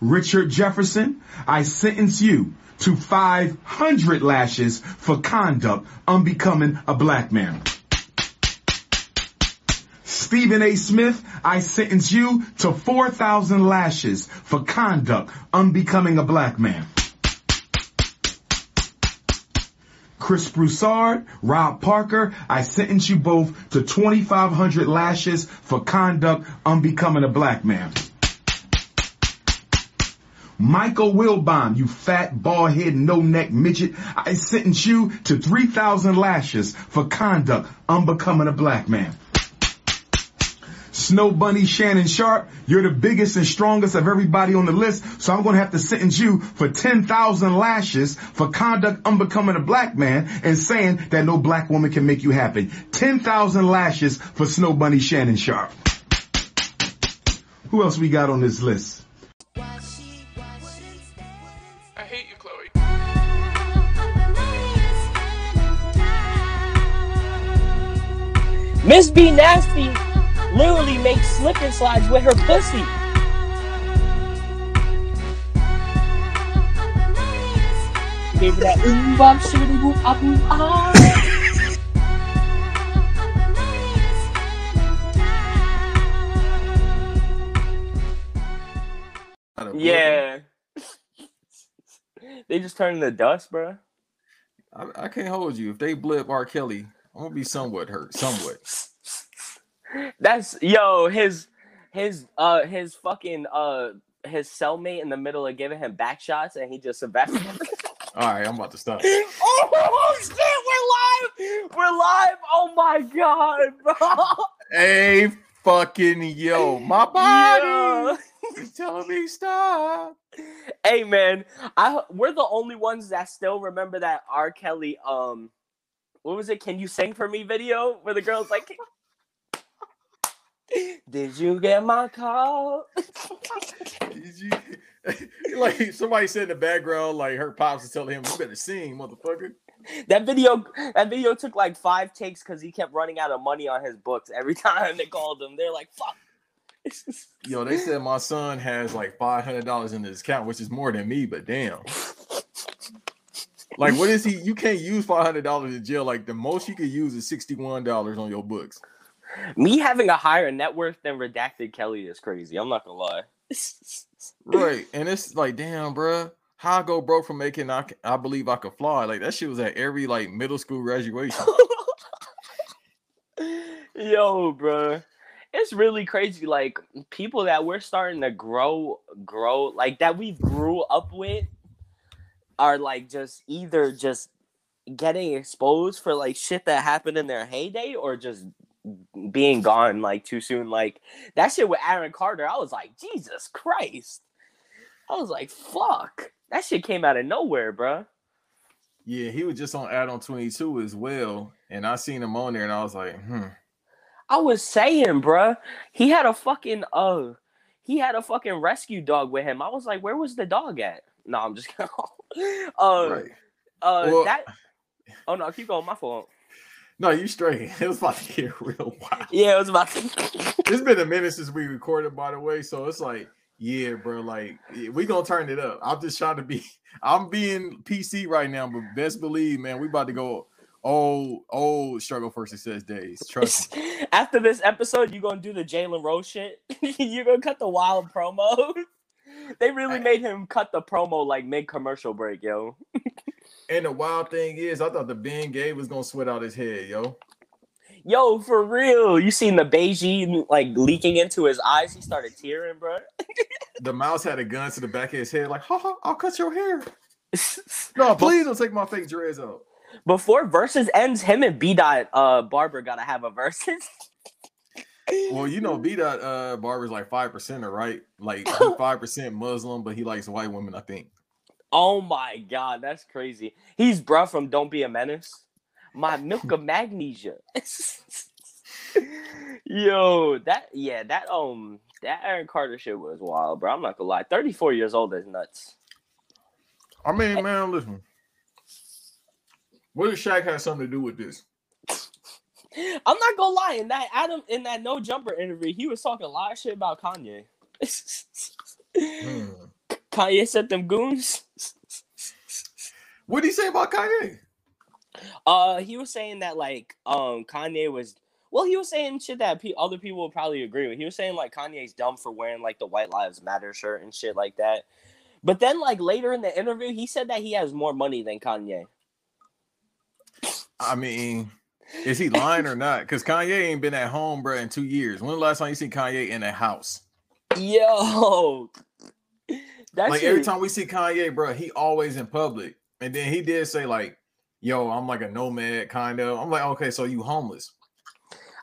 Richard Jefferson, I sentence you to 500 lashes for conduct unbecoming a black man. Stephen A. Smith, I sentence you to 4,000 lashes for conduct unbecoming a black man. Chris Broussard, Rob Parker, I sentence you both to 2,500 lashes for conduct unbecoming a black man. Michael Wilbon, you fat, bald head, no neck midget, I sentence you to 3,000 lashes for conduct unbecoming a black man. Snow Bunny Shannon Sharpe, you're the biggest and strongest of everybody on the list, so I'm gonna have to sentence you for 10,000 lashes for conduct unbecoming a black man and saying that no black woman can make you happy. 10,000 lashes for Snow Bunny Shannon Sharpe. Who else we got on this list? Miss B Nasty literally makes slip and slides with her pussy. Gave her that ooh bop shibbity boop ah boop ah. Yeah. they just turned into dust, bro. I, I can't hold you. If they blip R. Kelly, I'm gonna be somewhat hurt. Somewhat. That's yo, his his uh his fucking uh his cellmate in the middle of giving him back shots and he just evaporated. All right, I'm about to stop. oh shit, we're live! We're live! Oh my god, bro! Hey, fucking yo, my body Yeah. is telling me stop. Hey man, I we're the only ones that still remember that R. Kelly um what was it? Can you sing for me video where the girl's like Did you get my call? Did you- like somebody said in the background, like her pops is telling him, "You better sing, motherfucker." That video that video took like five takes because he kept running out of money on his books every time they called him. They're like, fuck. Yo, they said my son has like five hundred dollars in his account, which is more than me, but damn. Like, what is he? You can't use five hundred dollars in jail. Like, the most you could use is sixty-one dollars on your books. Me having a higher net worth than redacted Kelly is crazy. I'm not gonna lie. Right, and it's like, damn, bruh. How I go broke from making I, I believe I could fly? Like that shit was at every like middle school graduation. Yo, bro. It's really crazy. Like people that we're starting to grow, grow like that we grew up with are like just either just getting exposed for like shit that happened in their heyday or just being gone like too soon. Like that shit with Aaron Carter, I was like, Jesus Christ. I was like, fuck. That shit came out of nowhere, bro. Yeah, he was just on Adam22 as well. And I seen him on there and I was like, hmm. I was saying, bruh, he had a fucking uh, he had a fucking rescue dog with him. I was like, where was the dog at? No, I'm just kidding. uh, Right. uh, Well- that. Oh no, keep going. My fault. No, you straight. It was about to get real wild. Yeah, it was about. To... It's been a minute since we recorded, by the way. So it's like, yeah, bro, like we gonna turn it up. I'm just trying to be I'm being PC right now, but best believe, man, we about to go old, old struggle for success days. Trust me. After this episode, you gonna do the Jalen Rose shit. You're gonna cut the wild promo. They really made him cut the promo like mid commercial break, yo. And the wild thing is, I thought the Ben Gay was gonna sweat out his head, yo. Yo, for real. You seen the Beijing like leaking into his eyes? He started tearing, bro. The mouse had a gun to the back of his head, like, ha ha, I'll cut your hair. No, please don't take my fake dreads out. Before versus ends, him and B dot uh Barber gotta have a versus. Well, you know, B dot uh Barber's like five percent, right? Like five percent Muslim, but he likes white women, I think. oh my god, that's crazy. He's bruh from Don't Be a Menace. My milk of magnesia. Yo, that yeah, that um that Aaron Carter shit was wild, bro. I'm not gonna lie. 34 years old is nuts. I mean, man, listen. What if Shaq have something to do with this? I'm not gonna lie, in that Adam in that no jumper interview, he was talking a lot of shit about Kanye. Hmm. Kanye sent them goons. What did he say about Kanye? Uh, he was saying that like um Kanye was well, he was saying shit that pe- other people would probably agree with. He was saying like Kanye's dumb for wearing like the White Lives Matter shirt and shit like that. But then like later in the interview, he said that he has more money than Kanye. I mean, is he lying or not? Because Kanye ain't been at home, bro, in two years. When the last time you seen Kanye in a house? Yo, that's like every time we see Kanye, bro, he always in public. And then he did say like, "Yo, I'm like a nomad, kind of." I'm like, okay, so you homeless?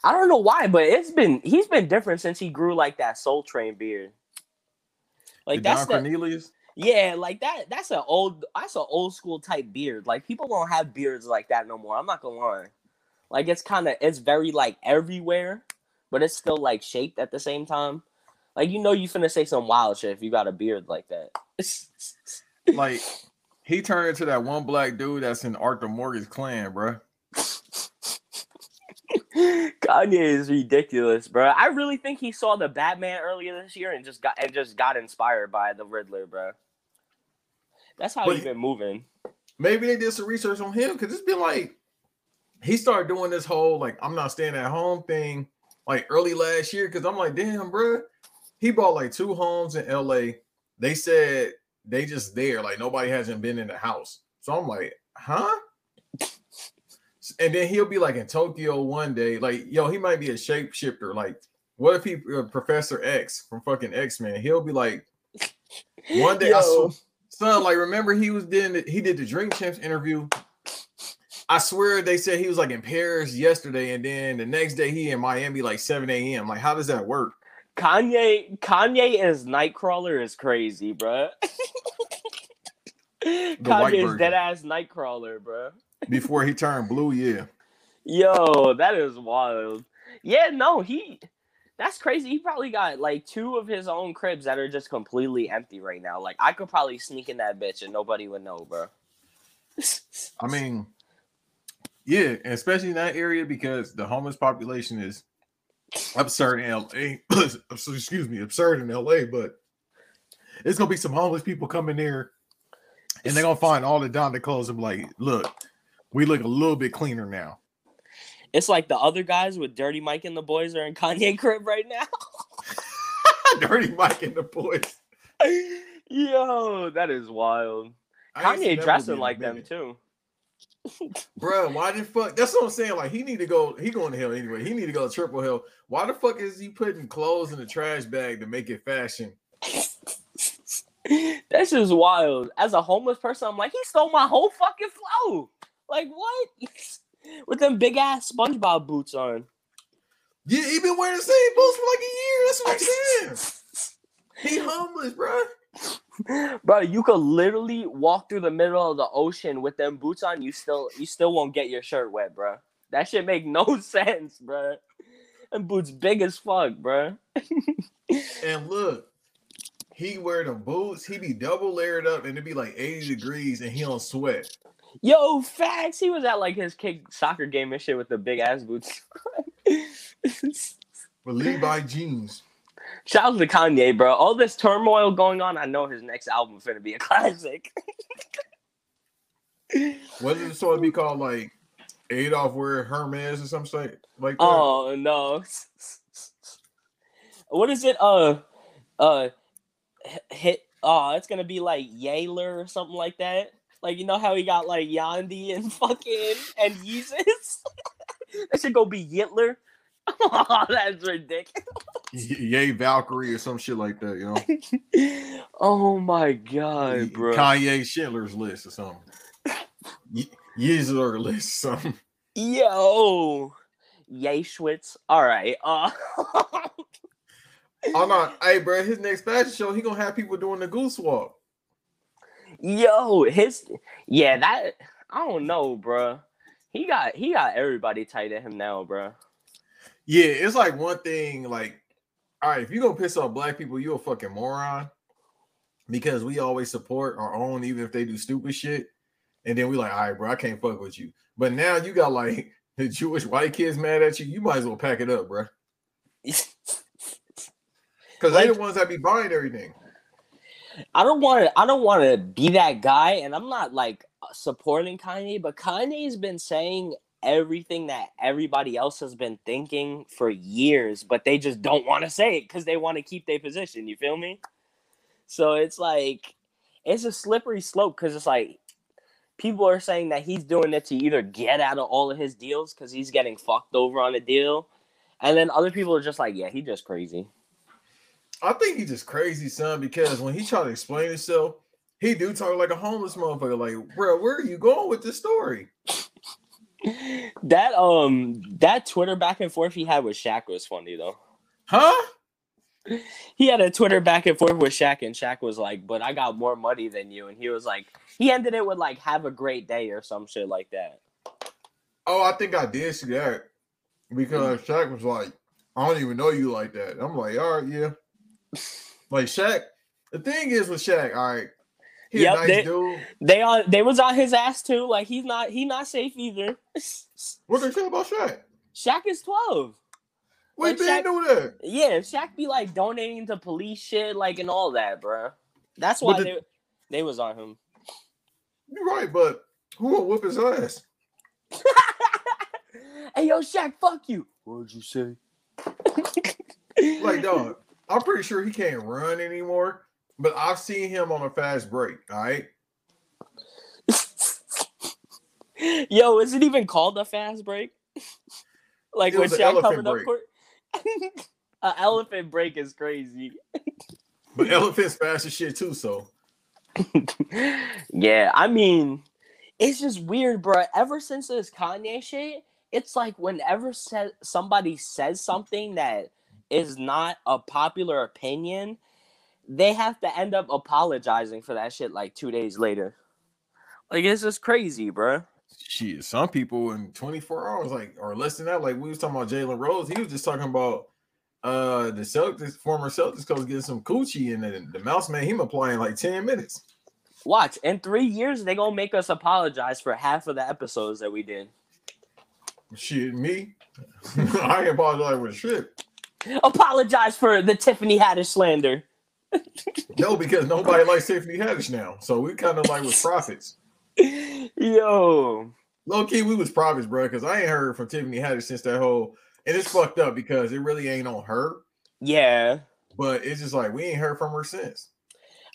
I don't know why, but it's been he's been different since he grew like that Soul Train beard. Like The that's Don the, Cornelius. yeah, like that. That's an old that's an old school type beard. Like people don't have beards like that no more. I'm not gonna lie. Like it's kind of it's very like everywhere, but it's still like shaped at the same time. Like you know you finna say some wild shit if you got a beard like that. Like he turned into that one black dude that's in Arthur Morgan's clan, bro. Kanye is ridiculous, bro. I really think he saw the Batman earlier this year and just got and just got inspired by the Riddler, bro. That's how But he's been moving. Maybe they did some research on him because it's been like he started doing this whole like I'm not staying at home thing like early last year. Because I'm like, damn, bro, he bought like two homes in LA. They said they just there, like nobody hasn't been in the house. So I'm like, huh? And then he'll be like in Tokyo one day, like yo, he might be a shapeshifter. Like, what if he uh, Professor X from fucking X Men? He'll be like, one day I sw- son, like remember he was doing the, he did the Drink Champs interview. I swear they said he was like in Paris yesterday, and then the next day he in Miami like 7 a.m. Like, how does that work? Kanye Kanye as Nightcrawler is crazy, bro. white Kanye is dead ass Nightcrawler, bro. Before he turned blue, yeah. Yo, that is wild. Yeah, no, he that's crazy. He probably got like two of his own cribs that are just completely empty right now. Like I could probably sneak in that bitch and nobody would know, bro. I mean, yeah, and especially in that area because the homeless population is absurd in LA. Excuse me, absurd in LA, but it's gonna be some homeless people coming there, and they're gonna find all the Donda clothes and be like, look, we look a little bit cleaner now. It's like the other guys with Dirty Mike and the boys are in Kanye crib right now. Dirty Mike and the boys. Yo, that is wild. I Kanye dressing movie in a like them too. Bro, why the fuck? That's what I'm saying. Like he need to go. He going to hell anyway. He need to go to triple hell. Why the fuck is he putting clothes in the trash bag to make it fashion? That's just wild. As a homeless person, I'm like, he stole my whole fucking flow. Like what? With them big ass SpongeBob boots on. Yeah, he been wearing the same boots for like a year. That's what I'm saying. He homeless, bro. Bro, you could literally walk through the middle of the ocean with them boots on. You still, you still won't get your shirt wet, bro. That shit make no sense, bro. And boots big as fuck, bro. And look, he wear the boots. He be double layered up, and it be like 80 degrees, and he don't sweat. Yo, facts. He was at like his kick soccer game and shit with the big ass boots. With Levi jeans. Shout out to Kanye, bro. All this turmoil going on, I know his next album finna be a classic. What is it supposed to be called? Like Adolf wear Hermes or something like like that. Oh no. What is it? Uh uh hit oh, it's gonna be like Yaler or something like that. Like you know how he got like Yandi and fucking and Yeezus? that should go be Yitler. Oh, that's ridiculous. Yay Valkyrie or some shit like that, you know. oh my god, bro. Kanye Schindler's list or something. Y- Yizler list or something. Yo. Yay Schwitz. Alright. Uh I'm not. Hey, bro, his next fashion show, he gonna have people doing the goose walk. Yo, his yeah, that I don't know, bruh. He got he got everybody tight at him now, bruh. Yeah, it's like one thing. Like, all right, if you're gonna piss off black people, you a fucking moron. Because we always support our own, even if they do stupid shit. And then we like, all right, bro, I can't fuck with you. But now you got like the Jewish white kids mad at you. You might as well pack it up, bro. Because Like- they the ones that be buying everything. I don't want to. I don't want to be that guy, and I'm not like supporting Kanye, but Kanye's been saying everything that everybody else has been thinking for years, but they just don't want to say it because they want to keep their position. You feel me? So it's like it's a slippery slope because it's like people are saying that he's doing it to either get out of all of his deals because he's getting fucked over on a deal, and then other people are just like, yeah, he just crazy. I think he's just crazy, son, because when he tried to explain himself, he do talk like a homeless motherfucker. Like, bro, where are you going with this story? That um that Twitter back and forth he had with Shaq was funny though. Huh? He had a Twitter back and forth with Shaq, and Shaq was like, "But I got more money than you," and he was like, he ended it with like, "Have a great day" or some shit like that. Oh, I think I did see that because Shaq was like, "I don't even know you like that." I'm like, "All right, yeah." Like Shaq, the thing is with Shaq, all right, he Yep, nice they- dude. They on they was on his ass too. Like he's not he not safe either. What they say about Shaq? Shaq is twelve. We Like been Shaq- knew that. Yeah, Shaq be like donating to police shit, like and all that, bro. That's why the- they they was on him. You're right, but who will whoop his ass? hey yo, Shaq, fuck you. What'd you say? Like, dog, I'm pretty sure he can't run anymore. But I've seen him on a fast break. All right. Yo, is it even called a fast break? like It when Shaq coming up break. court? An elephant break is crazy. But elephants fast as shit too. So yeah, I mean, it's just weird, bro. Ever since this Kanye shit, it's like whenever sa- somebody says something that is not a popular opinion, they have to end up apologizing for that shit like two days later. Like it's just crazy, bro. shit, some people in 24 hours, like or less than that, like we was talking about Jalen Rose, he was just talking about uh the Celtics, former Celtics coach getting some coochie, and then the mouse man, him applying like 10 minutes. Watch in three years they gonna make us apologize for half of the episodes that we did. Shit, me, I apologize with shit. Apologize for the Tiffany Haddish slander. No, because nobody likes Tiffany Haddish now, so we kind of like was prophets. Yo, Low key, we was prophets, bro, because I ain't heard from Tiffany Haddish since that whole, and it's fucked up because it really ain't on her, yeah. but it's just like we ain't heard from her since.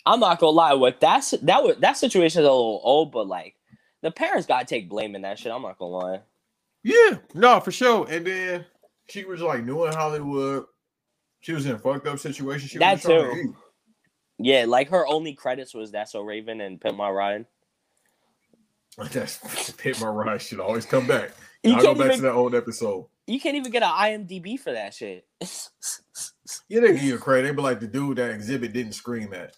I'm not gonna lie. What that's that was that situation is a little old, but like the parents gotta take blame in that shit. I'm not gonna lie. Yeah, no, for sure. And then she was like new in Hollywood. She was in a fucked up situation. She That was trying too. To eat. Yeah, like her only credits was That's So Raven and Pimp My Ride. That's hit my ride should always come back. You I'll go can't back to that old episode. you can't even get an IMDb for that shit. Yeah, they give you credit. They be like the dude that Xzibit didn't scream at.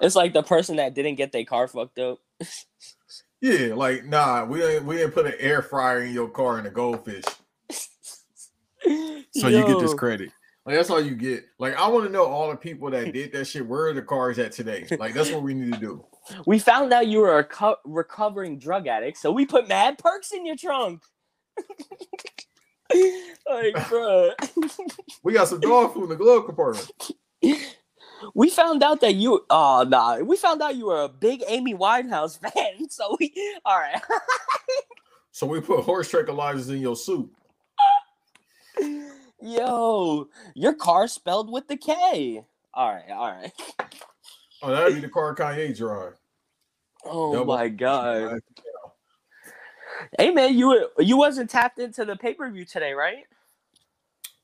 it's like the person that didn't get their car fucked up. Yeah, like nah, we didn't we didn't put an air fryer in your car and a goldfish. So you get this credit. Like that's all you get. Like I want to know all the people that did that shit. Where are the cars at today? Like that's what we need to do. We found out you were a co- recovering drug addict, so we put mad perks in your trunk. like, bruh. We got some dog food in the glove compartment. We found out that you oh nah. We found out you were a big Amy Winehouse fan. So we all right. So we put horse tranquilizers in your soup. Yo, your car spelled with the K. All right, all right. Oh, that'd be the car Kanye drive. Oh Double- my god. Hey man, you you wasn't tapped into the pay per view today, right?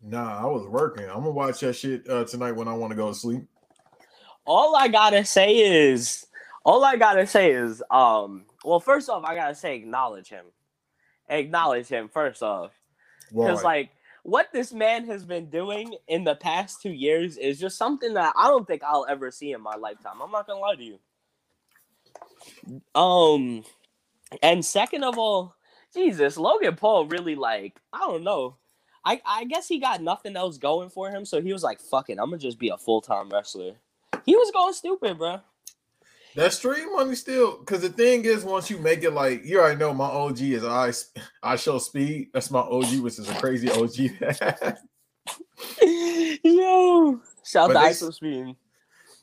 Nah, I was working. I'm gonna watch that shit uh, tonight when I want to go to sleep. All I gotta say is, all I gotta say is, um, well, first off, I gotta say acknowledge him, acknowledge him first off, because like what this man has been doing in the past two years is just something that I don't think I'll ever see in my lifetime. I'm not gonna lie to you. Um, and second of all, Jesus, Logan Paul really like I don't know. I I guess he got nothing else going for him, so he was like, "Fucking, I'm gonna just be a full time wrestler." He was going stupid, bro. That stream money still. Because the thing is, once you make it like you already know, my OG is I IShowSpeed. That's my OG, which is a crazy OG. Yo, shout out to Speed.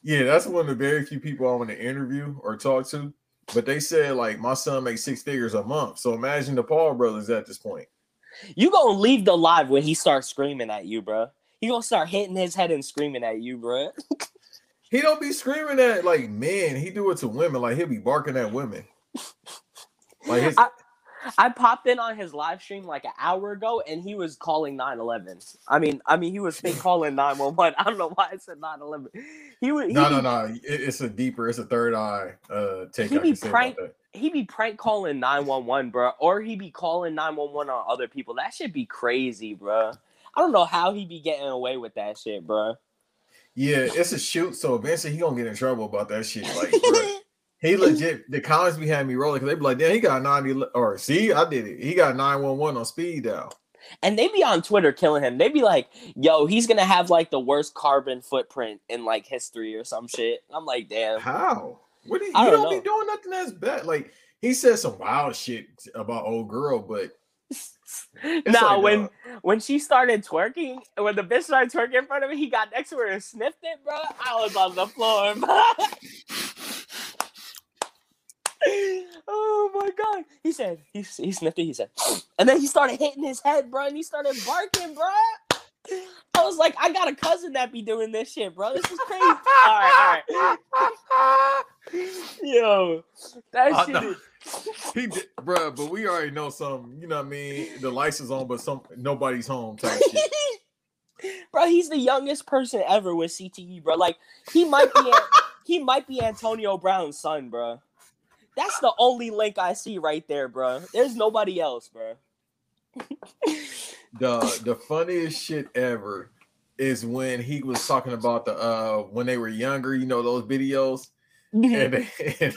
Yeah, that's one of the very few people I want to interview or talk to. But they said like my son makes six figures a month. So imagine the Paul brothers at this point. You gonna leave the live when he starts screaming at you, bro. He gonna start hitting his head and screaming at you, bro. He don't be screaming at like men. He do it to women. Like he'll be barking at women. Like his, I- I popped in on his live stream like an hour ago, and he was calling 911. I mean, I mean, he was fake calling 911. I don't know why I said 911. He would. no, no, no. It- it's a deeper. It's a third eye uh take. He be prank- He be prank calling 911, bro, or he be calling 911 on other people. That should be crazy, bro. I don't know how he be getting away with that shit, bro. Yeah, it's a shoot. So eventually he gonna get in trouble about that shit. Like he legit. The comments be having me rolling because they be like, "Damn, he got ninety or see, I did it. He got nine one one on speed dial." and they be on Twitter killing him. They be like, "Yo, he's gonna have like the worst carbon footprint in like history or some shit." I'm like, "Damn." How? What do you, I don't don't, be doing nothing that's bad. Like he said some wild shit about old girl, but Now like, when uh, when she started twerking, when the bitch started twerking in front of me, he got next to her and sniffed it, bro. I was on the floor, bro. oh my god! He said he he sniffed it. He said, and then he started hitting his head, bro, and he started barking, bro. I was like, I got a cousin that be doing this shit, bro. This is crazy. all right, all right. Yo, that I shit. Is, he did, bruh, but we already know some. You know what I mean? The lights is on, but some nobody's home type shit. bro, he's the youngest person ever with CTE, bro. Like he might be he might be Antonio Brown's son, bro. That's the only link I see right there, bro. There's nobody else, bro. the the funniest shit ever is when he was talking about the uh when they were younger, you know, those videos. And, and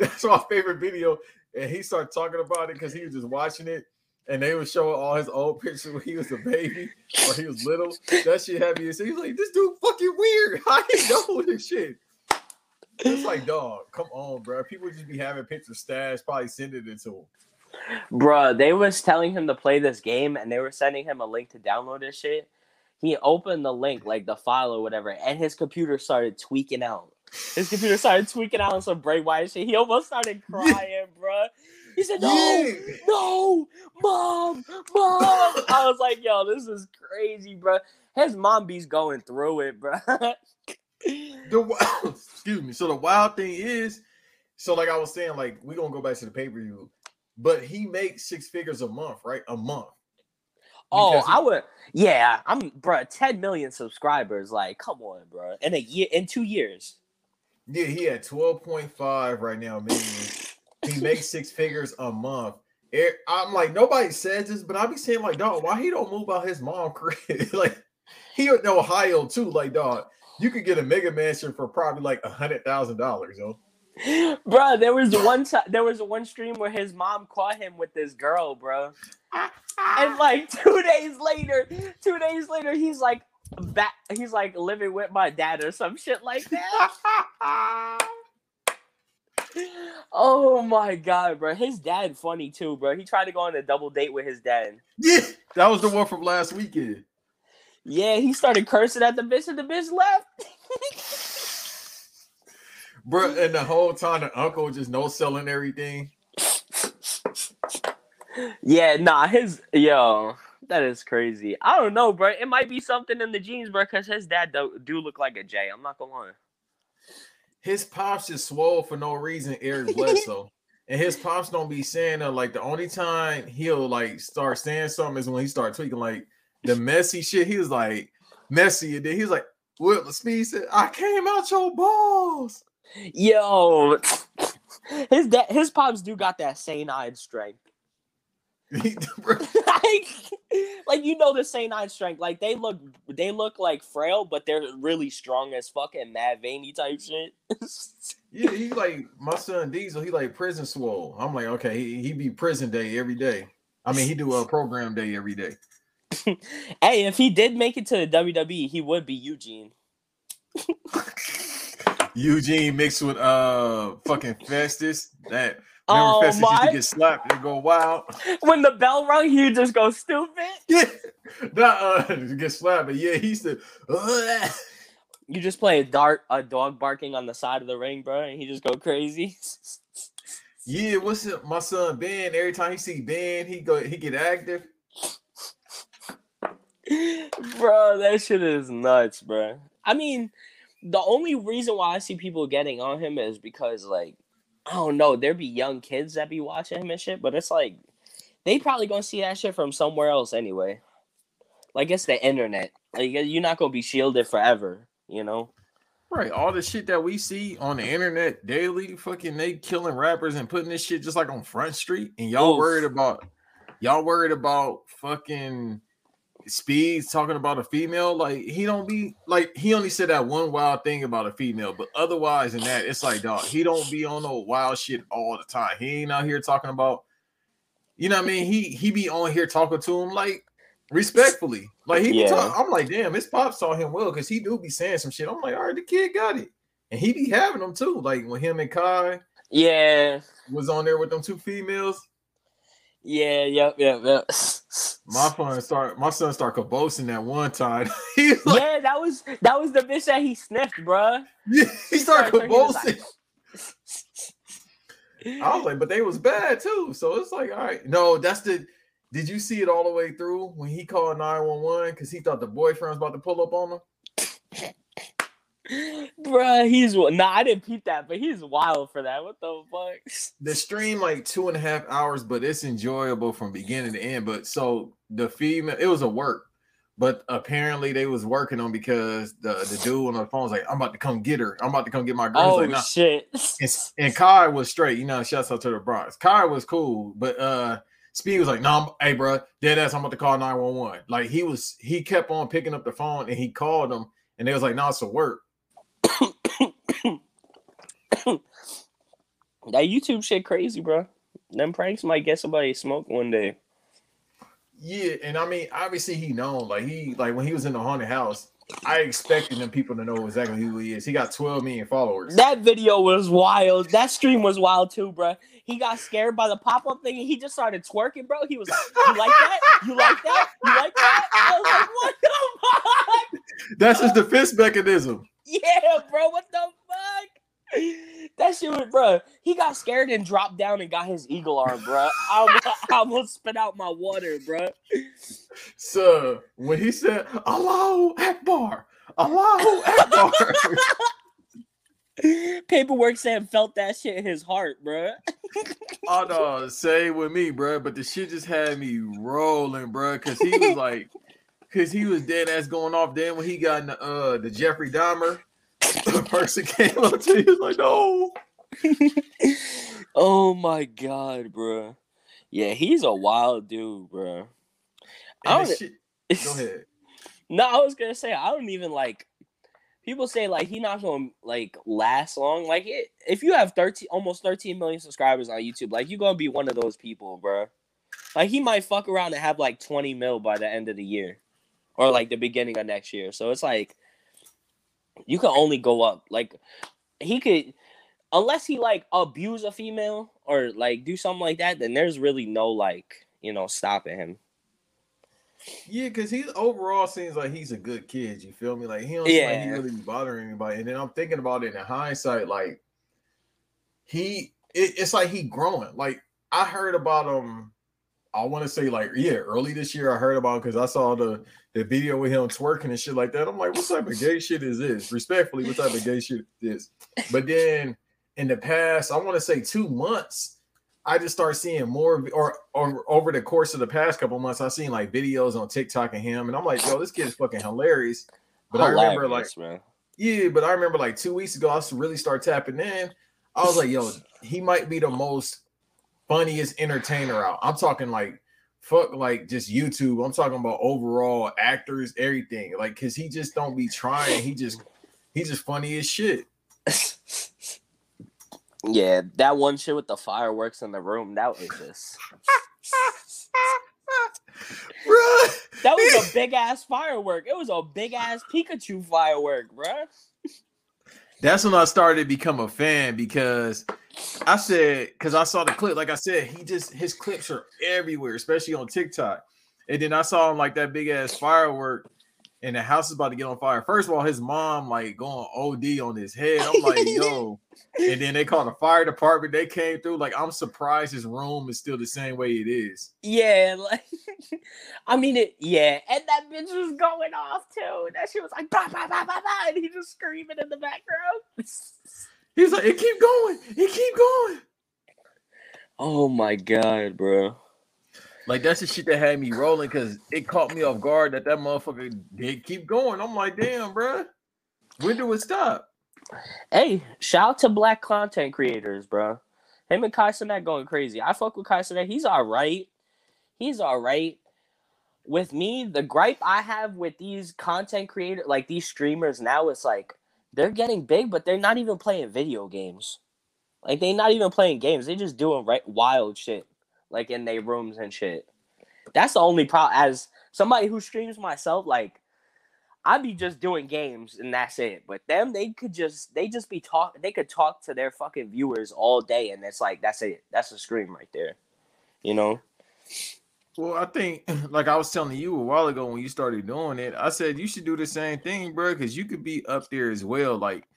that's my favorite video. And he started talking about it because he was just watching it. And they were showing all his old pictures when he was a baby or he was little. That shit had me. So he's like, this dude fucking weird. How he know this shit? It's like, dog, come on, bro. People just be having pictures stashed, probably sending it to him. Bruh, they was telling him to play this game and they were sending him a link to download this shit. He opened the link, like the file or whatever, and his computer started tweaking out. His computer started tweaking out on some Bray Wyatt shit. He almost started crying, bruh. He said, No, Yeah. no, mom, mom. I was like, yo, this is crazy, bruh. His mom be's going through it, bruh. The excuse me. So the wild thing is, so like I was saying, like we're gonna go back to the pay per view, but he makes six figures a month, right? A month. Oh, Because I would, yeah. I'm, bruh. 10 million subscribers. Like, come on, bruh. In a year, in two years. Yeah, he had twelve point five right now. Million. he makes six figures a month. I'm like nobody says this, but I be saying like, dog, why he don't move out his mom crib? like he in Ohio too. Like, dog, you could get a mega mansion for probably like a hundred thousand dollars, yo. Bruh, there was one time there was one stream where his mom caught him with this girl, bro. And like two days later, two days later, he's like back he's like living with my dad or some shit like that. Oh my god, bro. His dad funny too, bro. He tried to go on a double date with his dad. Yeah, that was the one from last weekend. Yeah, he started cursing at the bitch and the bitch left. Bro, and the whole time the uncle just no selling everything. Yeah, nah, his yo, that is crazy. I don't know, bro. It might be something in the genes, bro, because his dad do, do look like a J. I'm not gonna lie. His pops just swole for no reason, Eric Bledsoe. and his pops don't be saying that. Like the only time he'll like start saying something is when he start tweaking like the messy shit. He was like messy, and then he was like, "What?" Speed said, "I came out your balls." Yo, his dad, his pops do got that sane-eyed strength. Like, like you know the sane-eyed strength. Like they look, they look like frail, but they're really strong as fucking mad veiny type shit. yeah, he like my son Diesel. He like prison swole. I'm like, okay, he, he be prison day every day. I mean, he do a program day every day. hey, if he did make it to the WWE, he would be Eugene. Eugene mixed with uh fucking Festus. That remember Oh used my! to get slapped and go wild. When the bell rung, he just go stupid. Yeah, not uh get slapped, but yeah, he used to. You just play a dart, a dog barking on the side of the ring, bro, and he just go crazy. Yeah, what's up, My son Ben. Every time he see Ben, he go he get active. bro, that shit is nuts, bro. I mean, the only reason why I see people getting on him is because like I don't know, there be young kids that be watching him and shit, but it's like they probably gonna see that shit from somewhere else anyway. Like it's the internet. Like you're not gonna be shielded forever, you know. Right, all the shit that we see on the internet daily, fucking they killing rappers and putting this shit just like on Front Street, and y'all Oof. worried about y'all worried about fucking speeds talking about a female. Like he don't be like he only said that one wild thing about a female, but otherwise than that, it's like dog, he don't be on no wild shit all the time. He ain't out here talking about, you know what I mean? He he be on here talking to him like respectfully. Like he be Yeah. talk, I'm like, damn, his pop saw him well because he do be saying some shit. I'm like, all right, the kid got it. And he be having them too. Like when him and Kai Yeah, was on there with them two females, yeah, yep, yep, yep. my son start my son start cabosing that one time. Like, yeah, that was that was the bitch that he sniffed, bruh. yeah, he started He was like- I was like, but they was bad too. So it's like, all right. No, that's the did you see it all the way through when he called 911 because he thought the boyfriend was about to pull up on him? Bruh, he's nah, I didn't peep that, but he's wild for that. What the fuck? the stream like two and a half hours, but it's enjoyable from beginning to end. But so the female, it was a work, but apparently they was working on because the the dude on the phone was like, "I'm about to come get her. I'm about to come get my girl." Oh like, nah. shit! and, and Kai was straight. You know, shouts out to the Bronx. Kai was cool, but uh Speed was like, "No, nah, hey, bro, dead ass. I'm about to call 911." Like he was, he kept on picking up the phone and he called them, and they was like, "No, it's a work." That YouTube shit crazy, bro. Them pranks might get somebody smoked one day. Yeah, and I mean, obviously he known like he like when he was in the haunted house. I expected them people to know exactly who he is. He got 12 million followers. That video was wild. That stream was wild too, bro. He got scared by the pop up thing and he just started twerking, bro. He was like, "You like that? You like that? You like that?" I was like, "What the fuck?" That's his defense mechanism. Yeah, bro. What the fuck? That shit was, bro. He got scared and dropped down and got his eagle arm, bro. I almost, I almost spit out my water, bro. So when he said Allahu Akbar, Allahu Akbar, Paperwork said felt that shit in his heart, bro. oh no, say with me, bro. But the shit just had me rolling, bro, because he was like, because he was dead ass going off. Then when he got in the uh the Jeffrey Dahmer, the person came up to him, was like, no. oh my god, bro. Yeah, he's a wild dude, bro. I don't- shit, go ahead. No, I was gonna say I don't even like. People say like he not gonna like last long. Like it, if you have thirteen, almost thirteen million subscribers on YouTube, like you gonna be one of those people, bro. Like he might fuck around and have like twenty mil by the end of the year, or like the beginning of next year. So it's like you can only go up. Like he could, unless he like abuse a female or like do something like that, then there's really no like you know stopping him. Yeah, because he overall seems like he's a good kid. You feel me? Like he don't seem like he really bothering anybody. And then I'm thinking about it in hindsight, like he, it, it's like he growing. Like I heard about him. I want to say like yeah, early this year I heard about because I saw the the video with him twerking and shit like that. I'm like, what type of gay shit is this? Respectfully, what type of gay shit is this? But then in the past, I want to say two months, I just start seeing more or, or over the course of the past couple months, I seen like videos on TikTok of him, and I'm like, yo, this kid is fucking hilarious. But I remember like, man. yeah, but I remember like two weeks ago, I really start tapping in. I was like, yo, he might be the most funniest entertainer out. I'm talking like fuck like just YouTube. I'm talking about overall actors, everything. Like, cause he just don't be trying. He just he just funny as shit. Yeah, that one shit with the fireworks in the room, that was just Bruh. that was a big ass firework. It was a big ass Pikachu firework, bruh. That's when I started to become a fan because I said, because I saw the clip, like I said, he just his clips are everywhere, especially on TikTok. And then I saw him like that big ass firework, and the house is about to get on fire. First of all, his mom like going OD on his head. I'm like, yo. And then they called the fire department. They came through. Like, I'm surprised his room is still the same way it is. Yeah, like I mean it. Yeah, and that bitch was going off too. That she was like bah, bah, bah, bah, bah, and he just screaming in the background. He was like, it keep going. It keep going. oh my god, bro. Like that's the shit that had me rolling because it caught me off guard that that motherfucker did keep going. I'm like, damn, bro. When do it stop? Hey, shout out to black content creators, bro. Him and Kai Cenat going crazy. I fuck with Kai Cenat. He's all right. He's all right. With me, the gripe I have with these content creators, like these streamers now, is like they're getting big, but they're not even playing video games. Like they're not even playing games. They're just doing right wild shit, like in their rooms and shit. That's the only problem. As somebody who streams myself, like I'd be just doing games and that's it. But them, they could just they just be talk. They could talk to their fucking viewers all day, and it's like that's it. That's a stream right there. You know. Well, I think, like I was telling you a while ago when you started doing it, I said you should do the same thing, bro, because you could be up there as well. Like,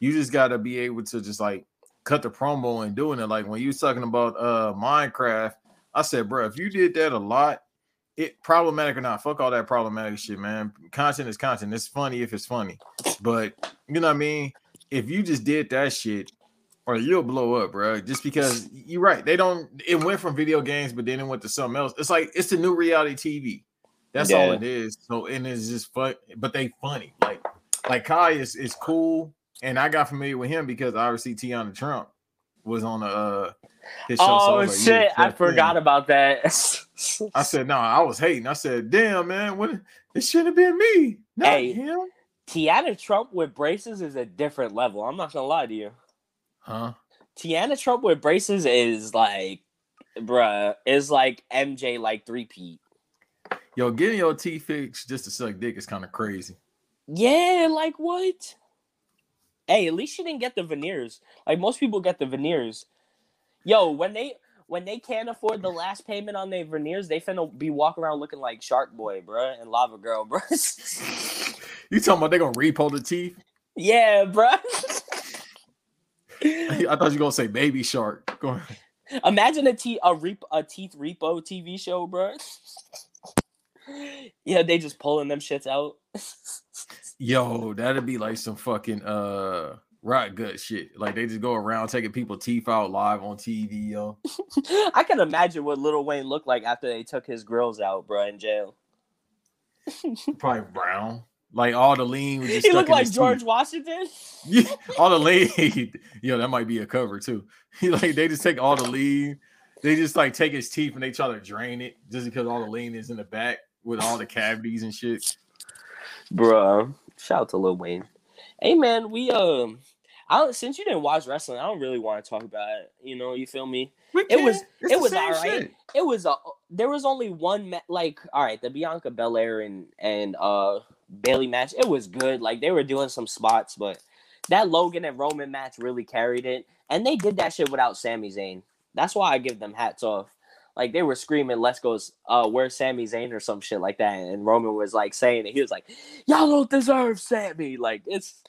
you just got to be able to just like cut the promo and doing it. Like when you was talking about uh Minecraft, I said, bro, if you did that a lot, it problematic or not, fuck all that problematic shit, man. Content is content. It's funny if it's funny, but you know what I mean. If you just did that shit, or you'll blow up, bro. Just because you're right, they don't. It went from video games, but then it went to something else. It's like it's the new reality TV. That's all it is. So and it's just fun, but they funny. Like like Kai is is cool, and I got familiar with him because obviously Teanna Trump was on the uh his show. Oh yeah, shit! I forgot about that. I said no, I was hating. I said, damn man, what it should have been me, not Hey. him. Teanna Trump with braces is a different level. I'm not gonna lie to you. Huh? Teanna Trump with braces is like, bruh, is like MJ like three P. Yo, getting your teeth fixed just to suck dick is kind of crazy. Yeah, like what? Hey, at least she didn't get the veneers. Like most people get the veneers. Yo, when they when they can't afford the last payment on their veneers, they finna be walking around looking like Shark Boy, bruh, and Lava Girl, bruh. You talking about they gonna repo the teeth? yeah, bruh. I thought you were gonna say baby shark. Go ahead. Imagine a te- a a teeth repo TV show, bruh. yeah, they just pulling them shits out. Yo, that'd be like some fucking uh rock gut shit. Like they just go around taking people teeth out live on TV, yo. I can imagine what Lil Wayne looked like after they took his grills out, bro, in jail. Probably brown. Like all the lean was just He stuck looked like George teeth. Washington. Yeah, all the lean. Yo, that might be a cover too. He like they just take all the lean. They just like take his teeth and they try to drain it just because all the lean is in the back with all the cavities and shit. Bruh. Shout out to Lil Wayne. Hey man, we um I since you didn't watch wrestling, I don't really want to talk about it. You know, you feel me? It was- It's it was alright. shit. It was a there was only one ma- like all right, the Bianca Belair and and uh Bayley match. It was good. Like they were doing some spots, but that Logan and Roman match really carried it. And they did that shit without Sami Zayn. That's why I give them hats off. Like they were screaming, "Let's go, uh, where's Sami Zayn?" or some shit like that. And Roman was like saying it. He was like, "Y'all don't deserve Sami." Like it's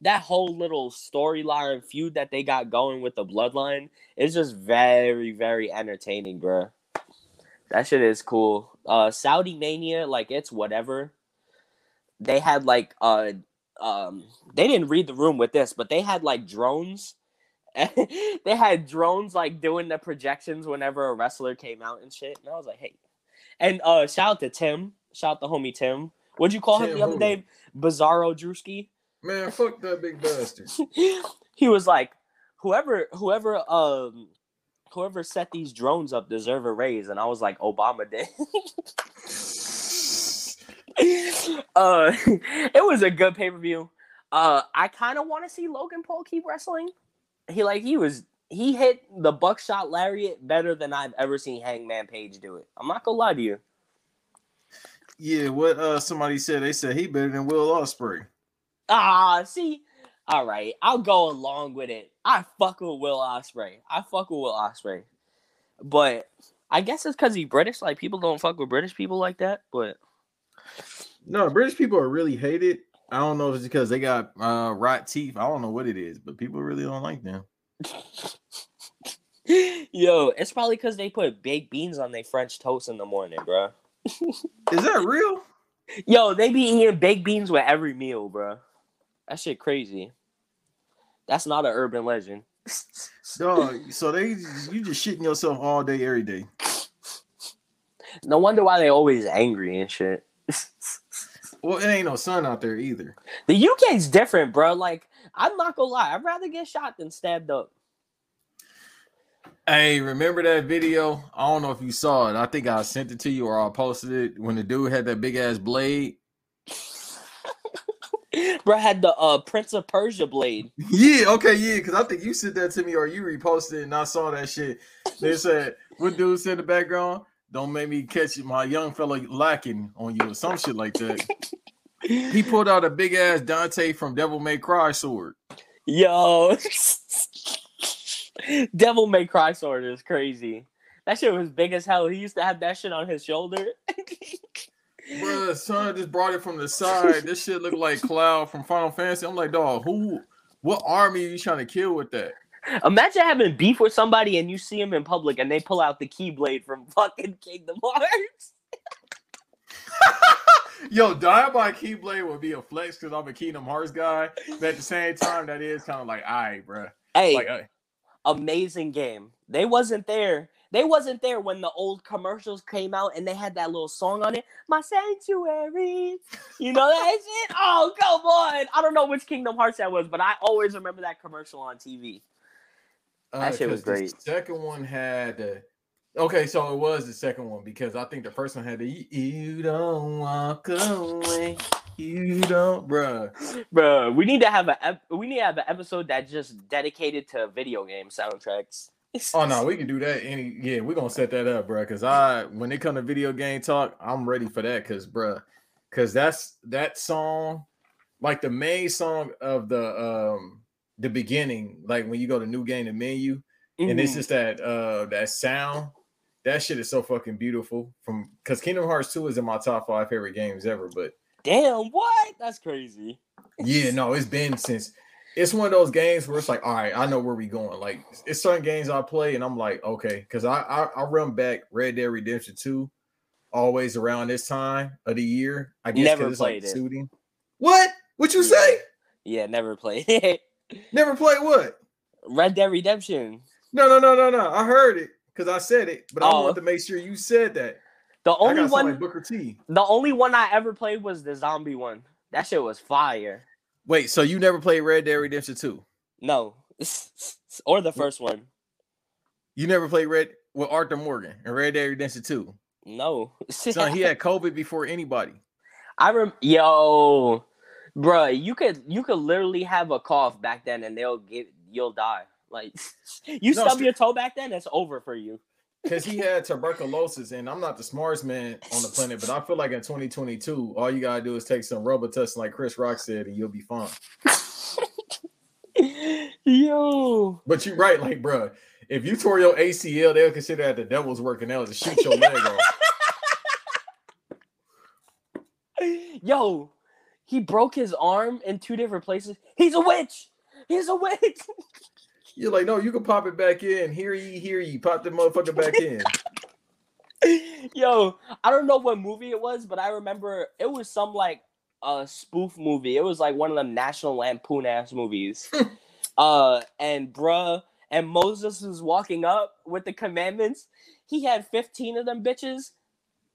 that whole little storyline feud that they got going with the Bloodline is just very, very entertaining, bruh. That shit is cool. Uh, Saudi Mania, like it's whatever. They had like uh um they didn't read the room with this, but they had like drones. they had drones like doing the projections whenever a wrestler came out and shit. And I was like, hey. And uh shout out to Tim. Shout out to homie Tim. What'd you call him Tim the other day? Bizarro Drewski. Man, fuck that big bastard. he was like, whoever whoever um whoever set these drones up deserve a raise. And I was like, Obama did. uh it was a good pay-per-view. Uh I kind of want to see Logan Paul keep wrestling. He like he was he hit the buckshot lariat better than I've ever seen Hangman Page do it. I'm not gonna lie to you. Yeah, what uh somebody said they said he better than Will Ospreay. Ah, see, all right, I'll go along with it. I fuck with Will Ospreay. I fuck with Will Ospreay, but I guess it's because he's British. Like people don't fuck with British people like that. But No, British people are really hated. I don't know if it's because they got uh rot teeth. I don't know what it is, but people really don't like them. Yo, it's probably because they put baked beans on their French toast in the morning, bro. Is that real? Yo, they be eating baked beans with every meal, bro. That shit crazy. That's not an urban legend. Dog, so they you just shitting yourself all day, every day. No wonder why they always angry and shit. Well, it ain't no sun out there either. The UK's different, bro. Like, I'm not gonna lie, I'd rather get shot than stabbed up. Hey, remember that video? I don't know if you saw it. I think I sent it to you or I posted it when the dude had that big ass blade. Bro had the uh Prince of Persia blade. Yeah, okay, yeah, because I think you sent that to me or you reposted it and I saw that shit. They said, what dude said in the background? Don't make me catch my young fella lacking on you or some shit like that. He pulled out a big ass Dante from Devil May Cry sword. Yo, Devil May Cry sword is crazy. That shit was big as hell. He used to have that shit on his shoulder. Bruh, son just brought it from the side. This shit looked like Cloud from Final Fantasy. I'm like, dog, who, what army are you trying to kill with that? Imagine having beef with somebody and you see them in public and they pull out the keyblade from fucking Kingdom Hearts. Yo, dying by Keyblade would be a flex because I'm a Kingdom Hearts guy. But at the same time, that is kind of like, all right, bro. Hey, Like, uh, amazing game. They wasn't there. They wasn't there when the old commercials came out and they had that little song on it. My sanctuary. You know that shit? Oh, come on. I don't know which Kingdom Hearts that was, but I always remember that commercial on TV. That shit was 'cause Uh, the great. second one had the. Okay, so it was the second one because I think the first one had the "You don't walk away, you don't, bruh." Bro, we need to have a ep- we need to have an episode that just dedicated to video game soundtracks. Oh no, we can do that. Any yeah, we're gonna set that up, bruh. Cause I when it come to video game talk, I'm ready for that. Cause bruh, cause that's that song, like the main song of the um the beginning, like when you go to new game the menu, and it's Mhm. just that uh that sound. That shit is so fucking beautiful. From because Kingdom Hearts 2 is in my top five favorite games ever. But Damn, what? That's crazy. yeah, no, it's been since it's one of those games where it's like, all right, I know where we going. Like it's certain games I play, and I'm like, okay, because I, I I run back Red Dead Redemption 2 always around this time of the year. I guess Never it's like played it. shooting. What? What you Yeah. say? Yeah, never played it. Never played what? Red Dead Redemption. No, no, no, no, no. I heard it because I said it, but I Oh. wanted to make sure you said that. The I only one like Booker T. the only one I ever played was the zombie one. That shit was fire. Wait, so you never played Red Dead Redemption 2? No. or the first one. You never played Red with Arthur Morgan and Red Dead Redemption 2. No. Son, he had COVID before anybody. I rem yo, bruh, you could you could literally have a cough back then and they'll get you'll die. Like you No, stub st- your toe back then, it's over for you. Because he had tuberculosis, and I'm not the smartest man on the planet, but I feel like in 2022, all you gotta do is take some Robitussin, like Chris Rock said, and you'll be fine. Yo. But you're right, like, bruh, if you tore your ACL, they'll consider that the devil's working out to shoot your leg off. Yo, he broke his arm in two different places. He's a witch. He's a witch. You're like, no, you can pop it back in. Hear ye, hear ye. Pop the motherfucker back in. Yo, I don't know what movie it was, but I remember it was some like a spoof movie. It was like one of them National Lampoon ass movies. uh, and bruh, and Moses was walking up with the commandments. He had 15 of them bitches.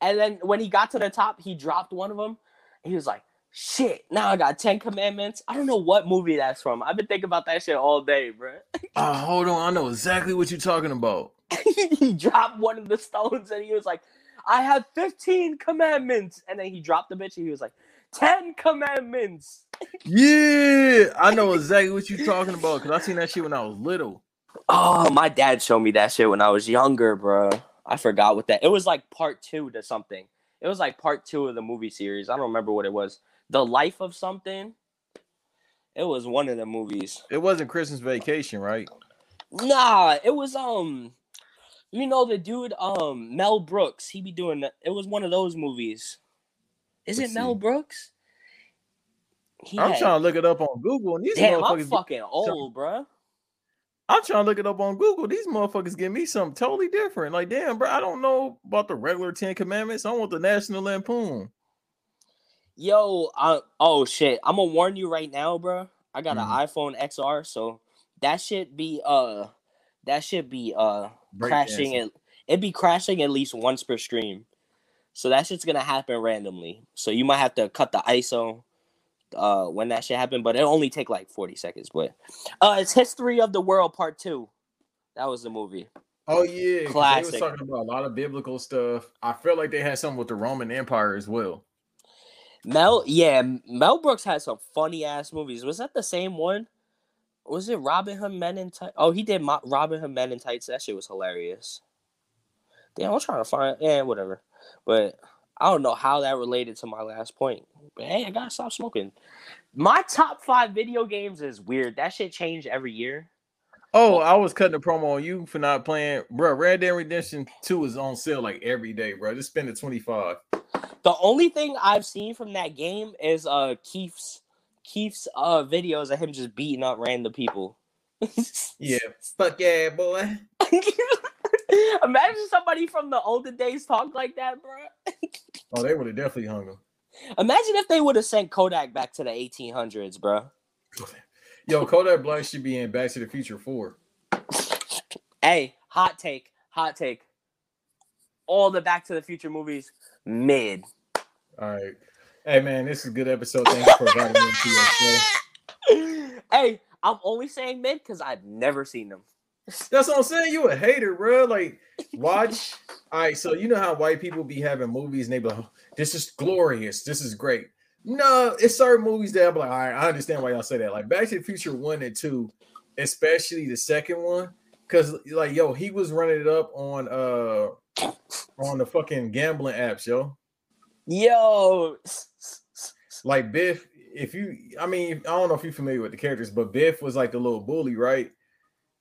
And then when he got to the top, he dropped one of them. He was like, shit, now I got 10 commandments. I don't know what movie that's from. I've been thinking about that shit all day, bruh. Oh, hold on. I know exactly what you're talking about. he dropped one of the stones and he was like, I have 15 commandments. And then he dropped the bitch and he was like, 10 commandments. Yeah, I know exactly what you're talking about because I seen that shit when I was little. Oh, my dad showed me that shit when I was younger, bro. I forgot what that. It was like part two to something. It was like part two of the movie series. I don't remember what it was. The Life of something. It was one of the movies. It wasn't Christmas vacation, right? Nah, it was um, you know the dude um Mel Brooks. He be doing that. It was one of those movies. Is Let's it Mel see. Brooks? He I'm had- trying to look it up on Google, and these Damn, I'm motherfuckers. fucking old, bruh. I'm trying to look it up on Google. These motherfuckers give me something totally different. Like, damn, bro, I don't know about the regular Ten Commandments. I want the National Lampoon. Yo, uh, oh shit! I'm gonna warn you right now, bro. I got Mhm. an iPhone XR, so that should be uh, that should be uh crashing Breakdancing. it. It'd be crashing at least once per stream, so that shit's gonna happen randomly. So you might have to cut the ISO uh when that shit happened, but it'll only take like 40 seconds. But uh, it's History of the World Part Two. That was the movie. Oh yeah, 'cause They Classic. was talking about a lot of biblical stuff. I feel like they had something with the Roman Empire as well. Mel, yeah, Mel Brooks had some funny ass movies. Was that the same one? Was it Robin Hood Men in Tights? Oh, he did Mo- Robin Hood Men in Tights. That shit was hilarious. Damn, I'm trying to find. Yeah, whatever. But I don't know how that related to my last point. But hey, I gotta stop smoking. My top five video games is weird. That shit change every year. Oh, I was cutting a promo on you for not playing, bro. Red Dead Redemption Two is on sale like every day, bro. Just spend the twenty five. The only thing I've seen from that game is uh Keith's Keith's uh videos of him just beating up random people. Yeah, fuck yeah, boy. Imagine somebody from the olden days talk like that, bro. Oh, they would have definitely hung him. Imagine if they would have sent Kodak back to the 1800s, bro. Yo, Kodak Black should be in Back to the Future Four. Hey, hot take, hot take. All the Back to the Future movies, mid. All right. Hey man, this is a good episode. Thank you for inviting me to your show. hey, I'm only saying mid because I've never seen them. That's what I'm saying. You a hater, bro. Like, watch. All right, so you know how white people be having movies and they be like, "Oh, "This is glorious. This is great." No, it's certain movies that I'm like, "All right, I understand why y'all say that." Like Back to the Future one and two, especially the second one, because like, yo, he was running it up on uh on the fucking gambling apps, yo. Yo, like Biff, if you, I mean, I don't know if you're familiar with the characters, but Biff was like the little bully, right?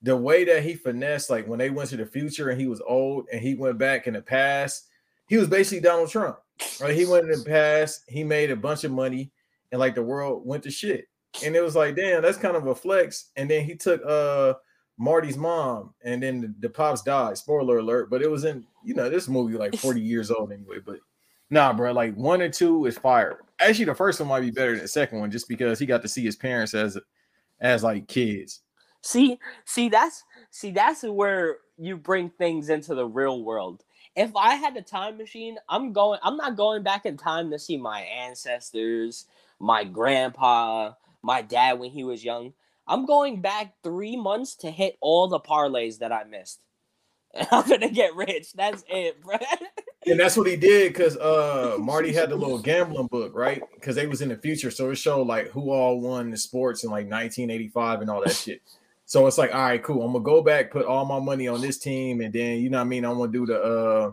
The way that he finessed, like when they went to the future and he was old and he went back in the past, he was basically Donald Trump, right? He went in the past, he made a bunch of money, and like the world went to shit. And it was like, damn, that's kind of a flex. And then he took uh Marty's mom, and then the, the pops died. Spoiler alert, but it was in, you know, this movie like 40 years old anyway, but Nah, bro. Like one or two is fire. Actually, the first one might be better than the second one, just because he got to see his parents as, as like kids. see, see, that's see, that's where you bring things into the real world. If I had a time machine, I'm going. I'm not going back in time to see my ancestors, my grandpa, my dad when he was young. I'm going back three months to hit all the parlays that I missed. And I'm gonna get rich. That's it, bro. And that's what he did because uh Marty had the little gambling book, right? Because they was in the future, so it showed like who all won the sports in like 1985 and all that shit. So it's like, all right, cool. I'm gonna go back, put all my money on this team, and then you know what I mean. I'm gonna do the uh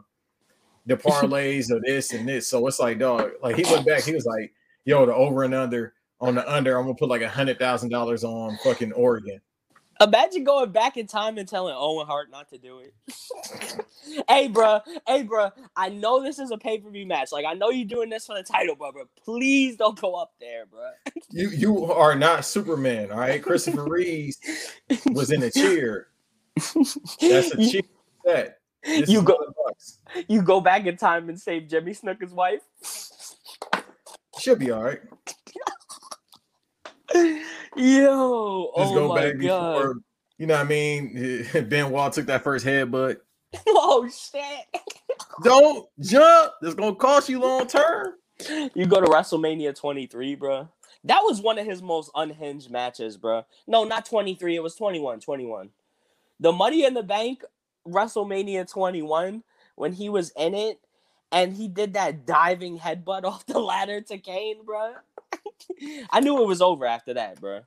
the parlays of this and this. So it's like, dog, like he went back, he was like, yo, the over and under on the under, I'm gonna put like a hundred thousand dollars on fucking Oregon. Imagine going back in time and telling Owen Hart not to do it. hey, bro. Hey, bro. I know this is a pay per view match. Like, I know you're doing this for the title, bro. But please don't go up there, bro. You you are not Superman, all right? Christopher Reeves was in a chair. That's a cheap set. This you go. You go back in time and save Jimmy Snuka's wife. Should be all right. Yo, Just oh go my back god. before you know what I mean. Benoit took that first headbutt. oh shit. Don't jump. It's gonna cost you long term. You go to WrestleMania 23, bro. That was one of his most unhinged matches, bro. No, not 23. It was 21. 21. The Money in the Bank WrestleMania 21 when he was in it and he did that diving headbutt off the ladder to Kane, bro. I knew it was over after that, bro.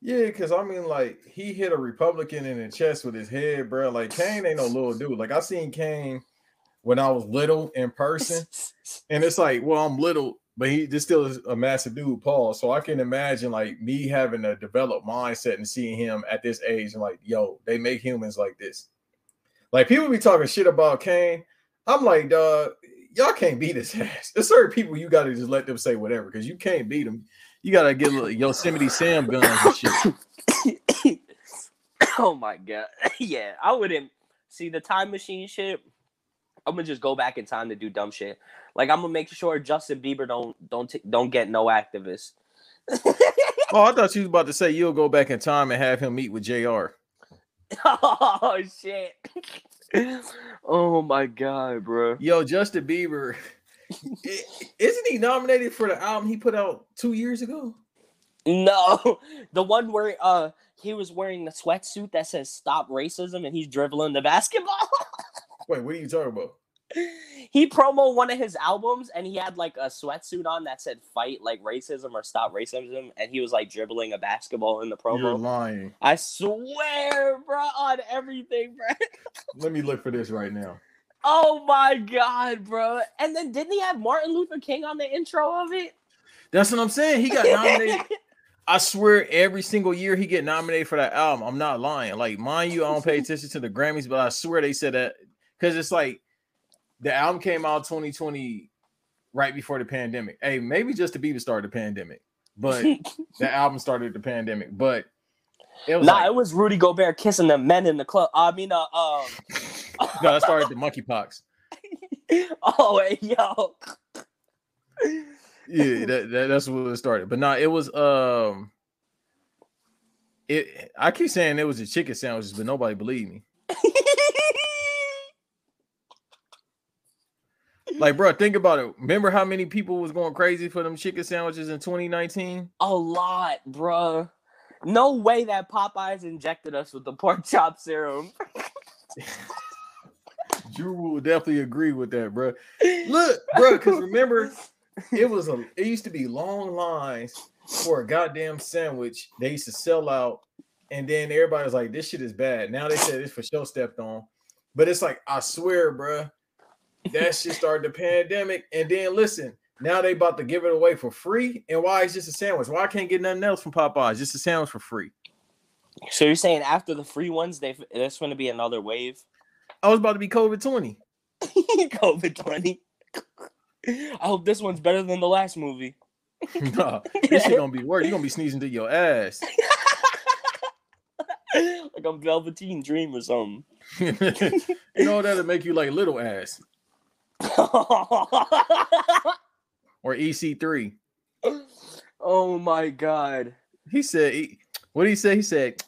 Yeah, because I mean, like he hit a Republican in the chest with his head, bro. Like Kane ain't no little dude. Like I seen Kane when I was little in person, and it's like, well, I'm little, but he this still is a massive dude, Paul. So I can imagine like me having a developed mindset and seeing him at this age, and like, yo, they make humans like this. Like people be talking shit about Kane. I'm like, dog, y'all can't beat his ass. There's certain people you gotta just let them say whatever because you can't beat them. You gotta get a little Yosemite Sam guns and shit. oh my god. yeah, I wouldn't see the time machine shit. I'm gonna just go back in time to do dumb shit. Like I'm gonna make sure Justin Bieber don't don't t- don't get no activists. Oh, I thought you was about to say you'll go back in time and have him meet with Jr. oh shit. oh my god, bro. Yo, Justin Bieber, isn't he nominated for the album he put out two years ago? No, the one where uh he was wearing the sweatsuit that says "Stop Racism" and he's dribbling the basketball. Wait, what are you talking about? He promo one of his albums and he had like a sweatsuit on that said "Fight like racism" or "Stop racism," and he was like dribbling a basketball in the You're promo. lying. I swear, bro, on everything, bro. Let me look for this right now. Oh my god, bro! And then didn't he have Martin Luther King on the intro of it? That's what I'm saying. He got nominated. I swear, every single year he get nominated for that album. I'm not lying. Like, mind you, I don't pay attention to the Grammys, but I swear they said that because it's like the album came out 2020 right before the pandemic. Hey, maybe just to Bieber started the pandemic, but the album started the pandemic. But it was nah, like, it was Rudy Gobert kissing the men in the club. I mean, uh, um, no, that started the monkeypox. oh, hey, yo. Yeah, that, that that's what it started. But no, it was um, it. I keep saying it was the chicken sandwiches, but nobody believed me. Like, bro, think about it. Remember how many people was going crazy for them chicken sandwiches in 2019? a lot, bruh. No way that Popeyes injected us with the pork chop serum. Drew will definitely agree with that, bro. Look, bro, because remember, it was a it used to be long lines for a goddamn sandwich. They used to sell out, and then everybody was like, "This shit is bad." Now they said it's for show stepped on, but it's like I swear, bro, that shit started the pandemic, and then listen. Now they about to give it away for free, and why it's just a sandwich? Why I can't get nothing else from Popeyes? Just a sandwich for free. So you're saying after the free ones, they there's going to be another wave? I was about to be COVID twenty. COVID twenty. I hope this one's better than the last movie. nah, this shit gonna be worse. You gonna be sneezing to your ass. like I'm Velveteen Dream or something. you know that'll make you like little ass or EC3. oh my god. He said, what did he say? He said,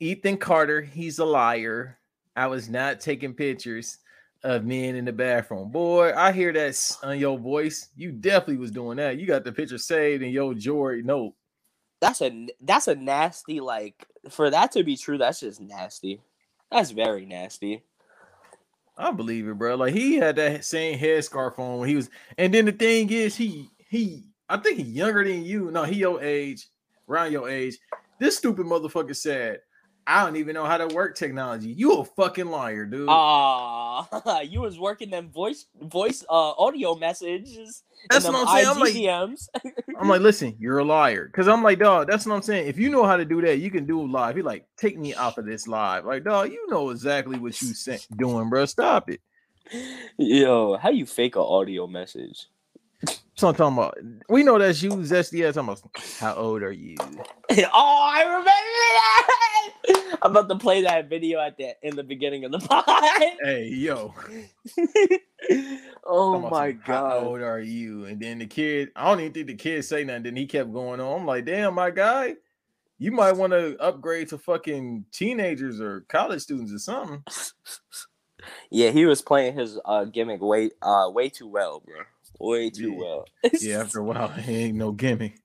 Ethan Carter, he's a liar. I was not taking pictures of men in the bathroom. Boy, I hear that on your voice. You definitely was doing that. You got the picture saved in your Jory note. That's a that's a nasty like for that to be true. That's just nasty. That's very nasty. I believe it, bro. Like he had that same headscarf on when he was, and then the thing is, he he, I think he younger than you. No, he your age, around your age. This stupid motherfucker said, "I don't even know how to work technology." You a fucking liar, dude. Ah, you was working them voice voice uh audio messages. That's what I'm saying. I'm like, I'm like, listen, you're a liar. Cause I'm like, dog, that's what I'm saying. If you know how to do that, you can do live. He like, take me off of this live. Like, dog, you know exactly what you sent doing, bro. Stop it. Yo, how you fake an audio message? So I'm talking about. We know that's you, Zesty. I'm talking about. how old are you? oh, I remember that. I'm about to play that video at the in the beginning of the pod. Hey, yo. oh my some, How old are you? And then the kid, I don't even think the kid say nothing. Then he kept going on. I'm like, damn, my guy, you might want to upgrade to fucking teenagers or college students or something. Yeah, he was playing his uh gimmick way uh way too well, bro. Way too Yeah. well. Yeah, after a while, it ain't no gimmick.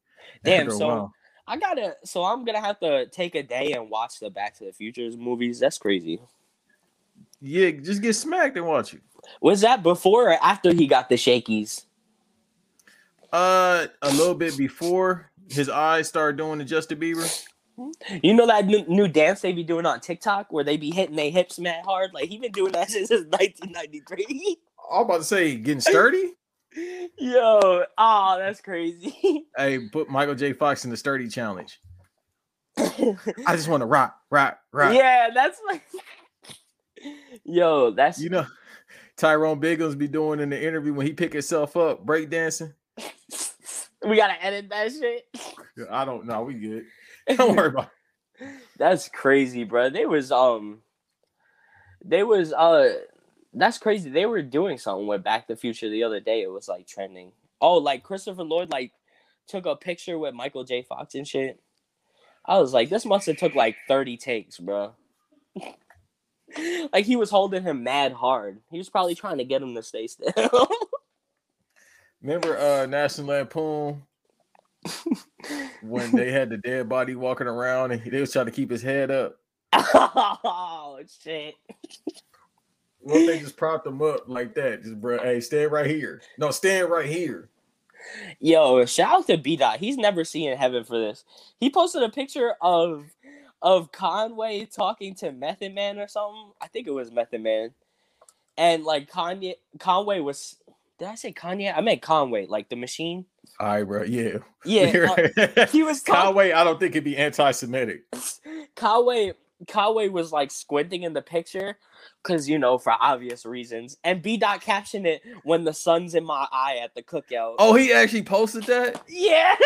Damn, After so. I gotta so I'm gonna have to take a day and watch the Back to the Futures movies. That's crazy. yeah, just get smacked and watch it. Was that before or after he got the shakies? Uh, a little bit before his eyes started doing the Justin Bieber. You know that new, new dance they be doing on TikTok where they be hitting their hips mad hard? Like he been doing that since 1993. I'm about to say getting sturdy. Yo, oh, that's crazy. hey, put Michael J. Fox in the sturdy challenge. I just want to rock, rock, rock. Yeah, that's like Yo, that's You know, Tyrone Biggums be doing in the interview when he pick himself up breakdancing? We gotta edit that shit. I don't know. We good. Don't worry about. It. That's crazy, bro. They was um, they was uh, that's crazy. They were doing something with Back to the Future the other day. It was like trending. Oh, like Christopher Lloyd like took a picture with Michael J. Fox and shit. I was like, this must have took like thirty takes, bro. like he was holding him mad hard. He was probably trying to get him to stay still. Remember uh National Lampoon when they had the dead body walking around and they was trying to keep his head up? oh shit. What if they just propped him up like that? Just bro, hey, stand right here. No, stand right here. Yo, shout out to B Dot. He's never seen heaven for this. He posted a picture of of Conway talking to Method Man or something. I think it was Method Man. And like Kanye Conway was did I say Kanye? I meant Conway, like the machine. All right, bro. Yeah. Yeah. uh, he was talk- Conway. I don't think it'd be anti-Semitic. Conway Conway was like squinting in the picture because you know for obvious reasons. And B dot captioned it when the sun's in my eye at the cookout. Oh, he actually posted that. yeah.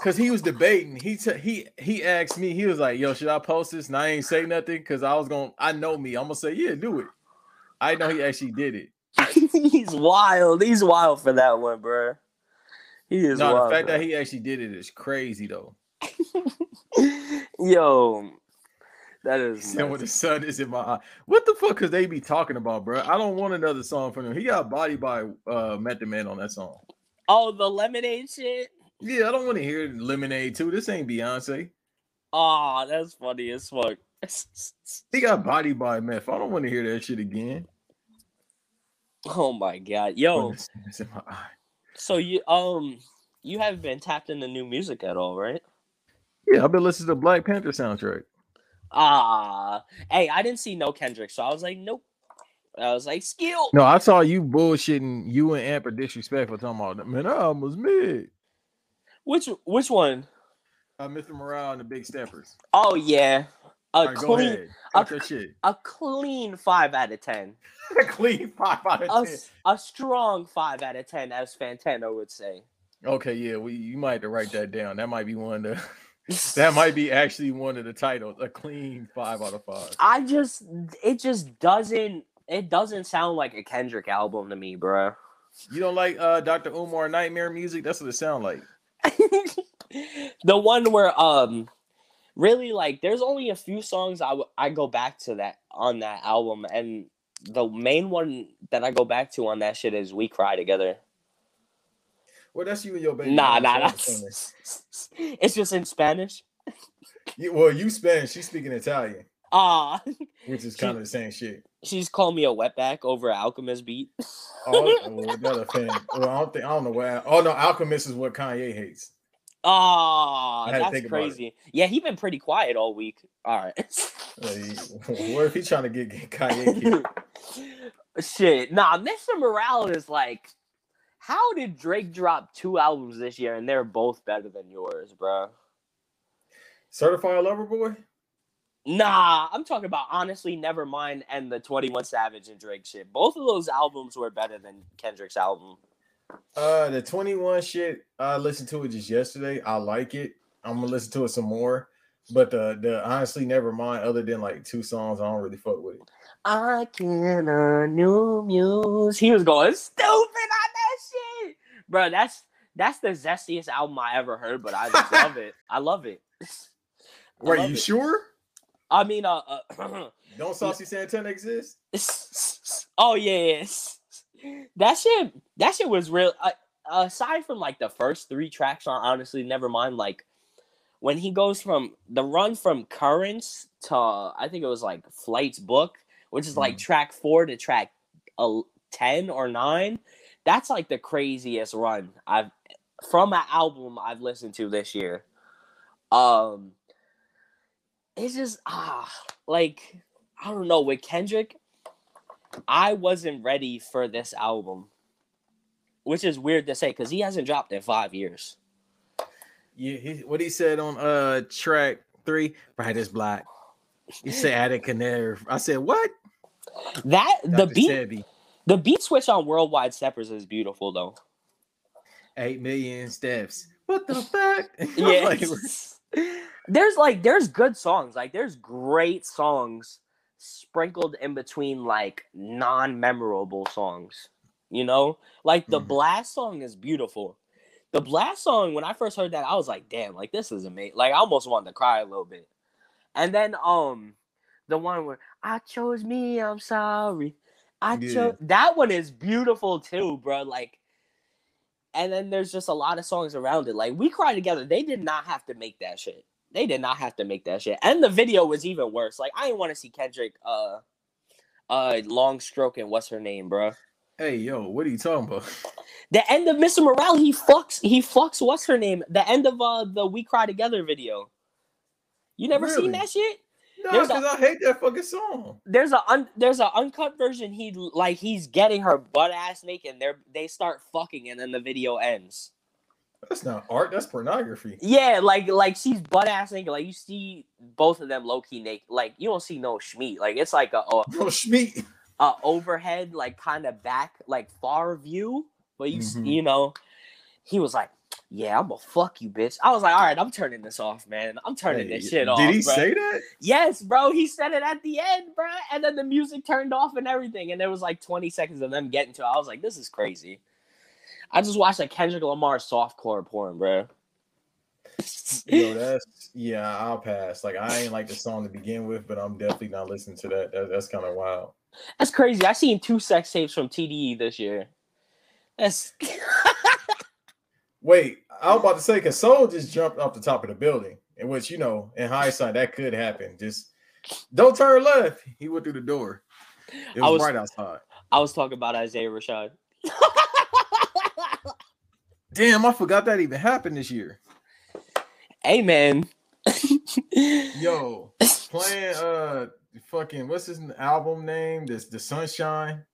Cause he was debating. He t- he he asked me. He was like, "Yo, should I post this?" And I ain't say nothing because I was gonna. I know me. I'm gonna say, "Yeah, do it." I know he actually did it. He's wild. He's wild for that one, bro. He is No, wild. the fact bro. that he actually did it is crazy though. Yo, that is said, when the sun is in my eye. What the fuck could they be talking about, bro? I don't want another song from him. He got body by uh Method Man on that song. Oh, the lemonade shit. Yeah, I don't want to hear Lemonade too. This ain't Beyonce. Oh, that's funny as fuck. He got body by meth. I don't want to hear that shit again. oh my god, yo. the sun is in my. So you um you haven't been tapped into new music at all, right? Yeah, I've been listening to Black Panther soundtrack. Ah, hey, I didn't see no Kendrick, so I was like, nope. I was like, skill. No, I saw you bullshitting. You and Amp are disrespectful talking about that, man. I almost mid. Which which one? Uh, Mr. Morale and the Big Steppers. Oh yeah, a right, clean a a clean five out of ten. a Clean five out A, of ten. s- a strong five out of ten, as Fantano would say. Okay, yeah, we you might have to write that down. That might be one of the that might be actually one of the titles. A clean five out of five. I just it just doesn't it doesn't sound like a Kendrick album to me, bro. You don't like uh Dr. Umar Nightmare music? That's what it sound like. the one where um really like there's only a few songs I w- I go back to that on that album and the main one that I go back to on that shit is We Cry Together. Well, that's you and your baby. Nah, nah, nah. that's it's just in Spanish. You- well, you Spanish, she's speaking Italian, Ah, which is kind of the same shit. she's called me a wetback over Alchemist beat. Oh, well, another fan. Well, I don't think I don't know why. Oh no, Alchemist is what Kanye hates. Ah, to that's think about it. crazy. Yeah, he been pretty quiet all week. All right. Uh, he- what if he's trying to get, get Kanye? Shit. Nah, Mr. Morale is like, how did Drake drop two albums this year and they're both better than yours, bro? Certified Lover Boy. Nah, I'm talking about honestly, Nevermind and the 21 Savage and Drake shit. Both of those albums were better than Kendrick's album. Uh, the twenty one shit. I listened to it just yesterday. I like it. I'm gonna listen to it some more. But the the honestly, never mind. Other than like two songs, I don't really fuck with it. I can a new muse. He was going stupid that shit, bro. That's that's the zestiest album I ever heard, but I just love it. I love it. Love you it. sure? I mean, uh, uh Don't Saucy Santana exist? oh yeah, yeah. that shit. That shit was real. Uh, aside from like the first three tracks on honestly, never mind. Like when he goes from the run from Currents to I think it was like Flight's Book, which is like track four to track uh, ten or nine. That's like the craziest run I've from an album I've listened to this year. Um, it's just ah like I don't know with Kendrick. I wasn't ready for this album, which is weird to say because he hasn't dropped in five years. Yeah, he, what he said on uh track three, bright as black. He said added canary. I said what? That the beat Sebi. The beat switch on Worldwide Steppers is beautiful though. Eight million steps. What the fuck? Yeah. Like, there's like there's good songs. Like there's great songs sprinkled in between like non-memorable songs. You know? Like the Mhm. blast song is beautiful. The blast song, when I first heard that, I was like, damn, like this is amazing. Like I almost wanted to cry a little bit. And then um the one where I chose me, I'm sorry. I Yeah. chose that one is beautiful too, bro. Like and then there's just a lot of songs around it. Like We Cry Together, they did not have to make that shit. They did not have to make that shit. And the video was even worse. Like I didn't want to see Kendrick uh uh long stroke and what's her name, bro. hey, yo, what are you talking about? The end of Mr. Morale, he fucks he fucks what's her name? The end of uh the We Cry Together video. You never seen that shit? No, There's because I hate that fucking song. There's a un, there's a uncut version. He like he's getting her butt ass naked. And they're they start fucking and then the video ends. That's not art. That's pornography. Yeah, like like she's butt ass naked. Like you see both of them low key naked. Like you don't see no schmeat. Like it's like a a, Bro, Schmeat. a overhead like kind of back like far view. But you s Mhm. you know, he was like, "Yeah, I'm gonna fuck you, bitch." I was like, "All right, I'm turning this off, man. I'm turning Hey, this shit off." Did he bruh." say that? Yes, bro. He said it at the end, bro. And then the music turned off and everything. And there was like 20 seconds of them getting to it. I was like, this is crazy. I just watched like Kendrick Lamar softcore porn, bro. Yo, that's yeah. I'll pass. Like I ain't like the song to begin with, but I'm definitely not listening to that. that that's kind of wild. That's crazy. I seen two sex tapes from TDE this year. That's Wait, I was about to say because Soul just jumped off the top of the building, in which you know, in hindsight, that could happen. Just don't turn left. He went through the door. It I was, was- right outside. I was talking about Isaiah Rashad. Damn, I forgot that even happened this year. hey man. Yo, playing uh fucking what's his album name? This the Sunshine.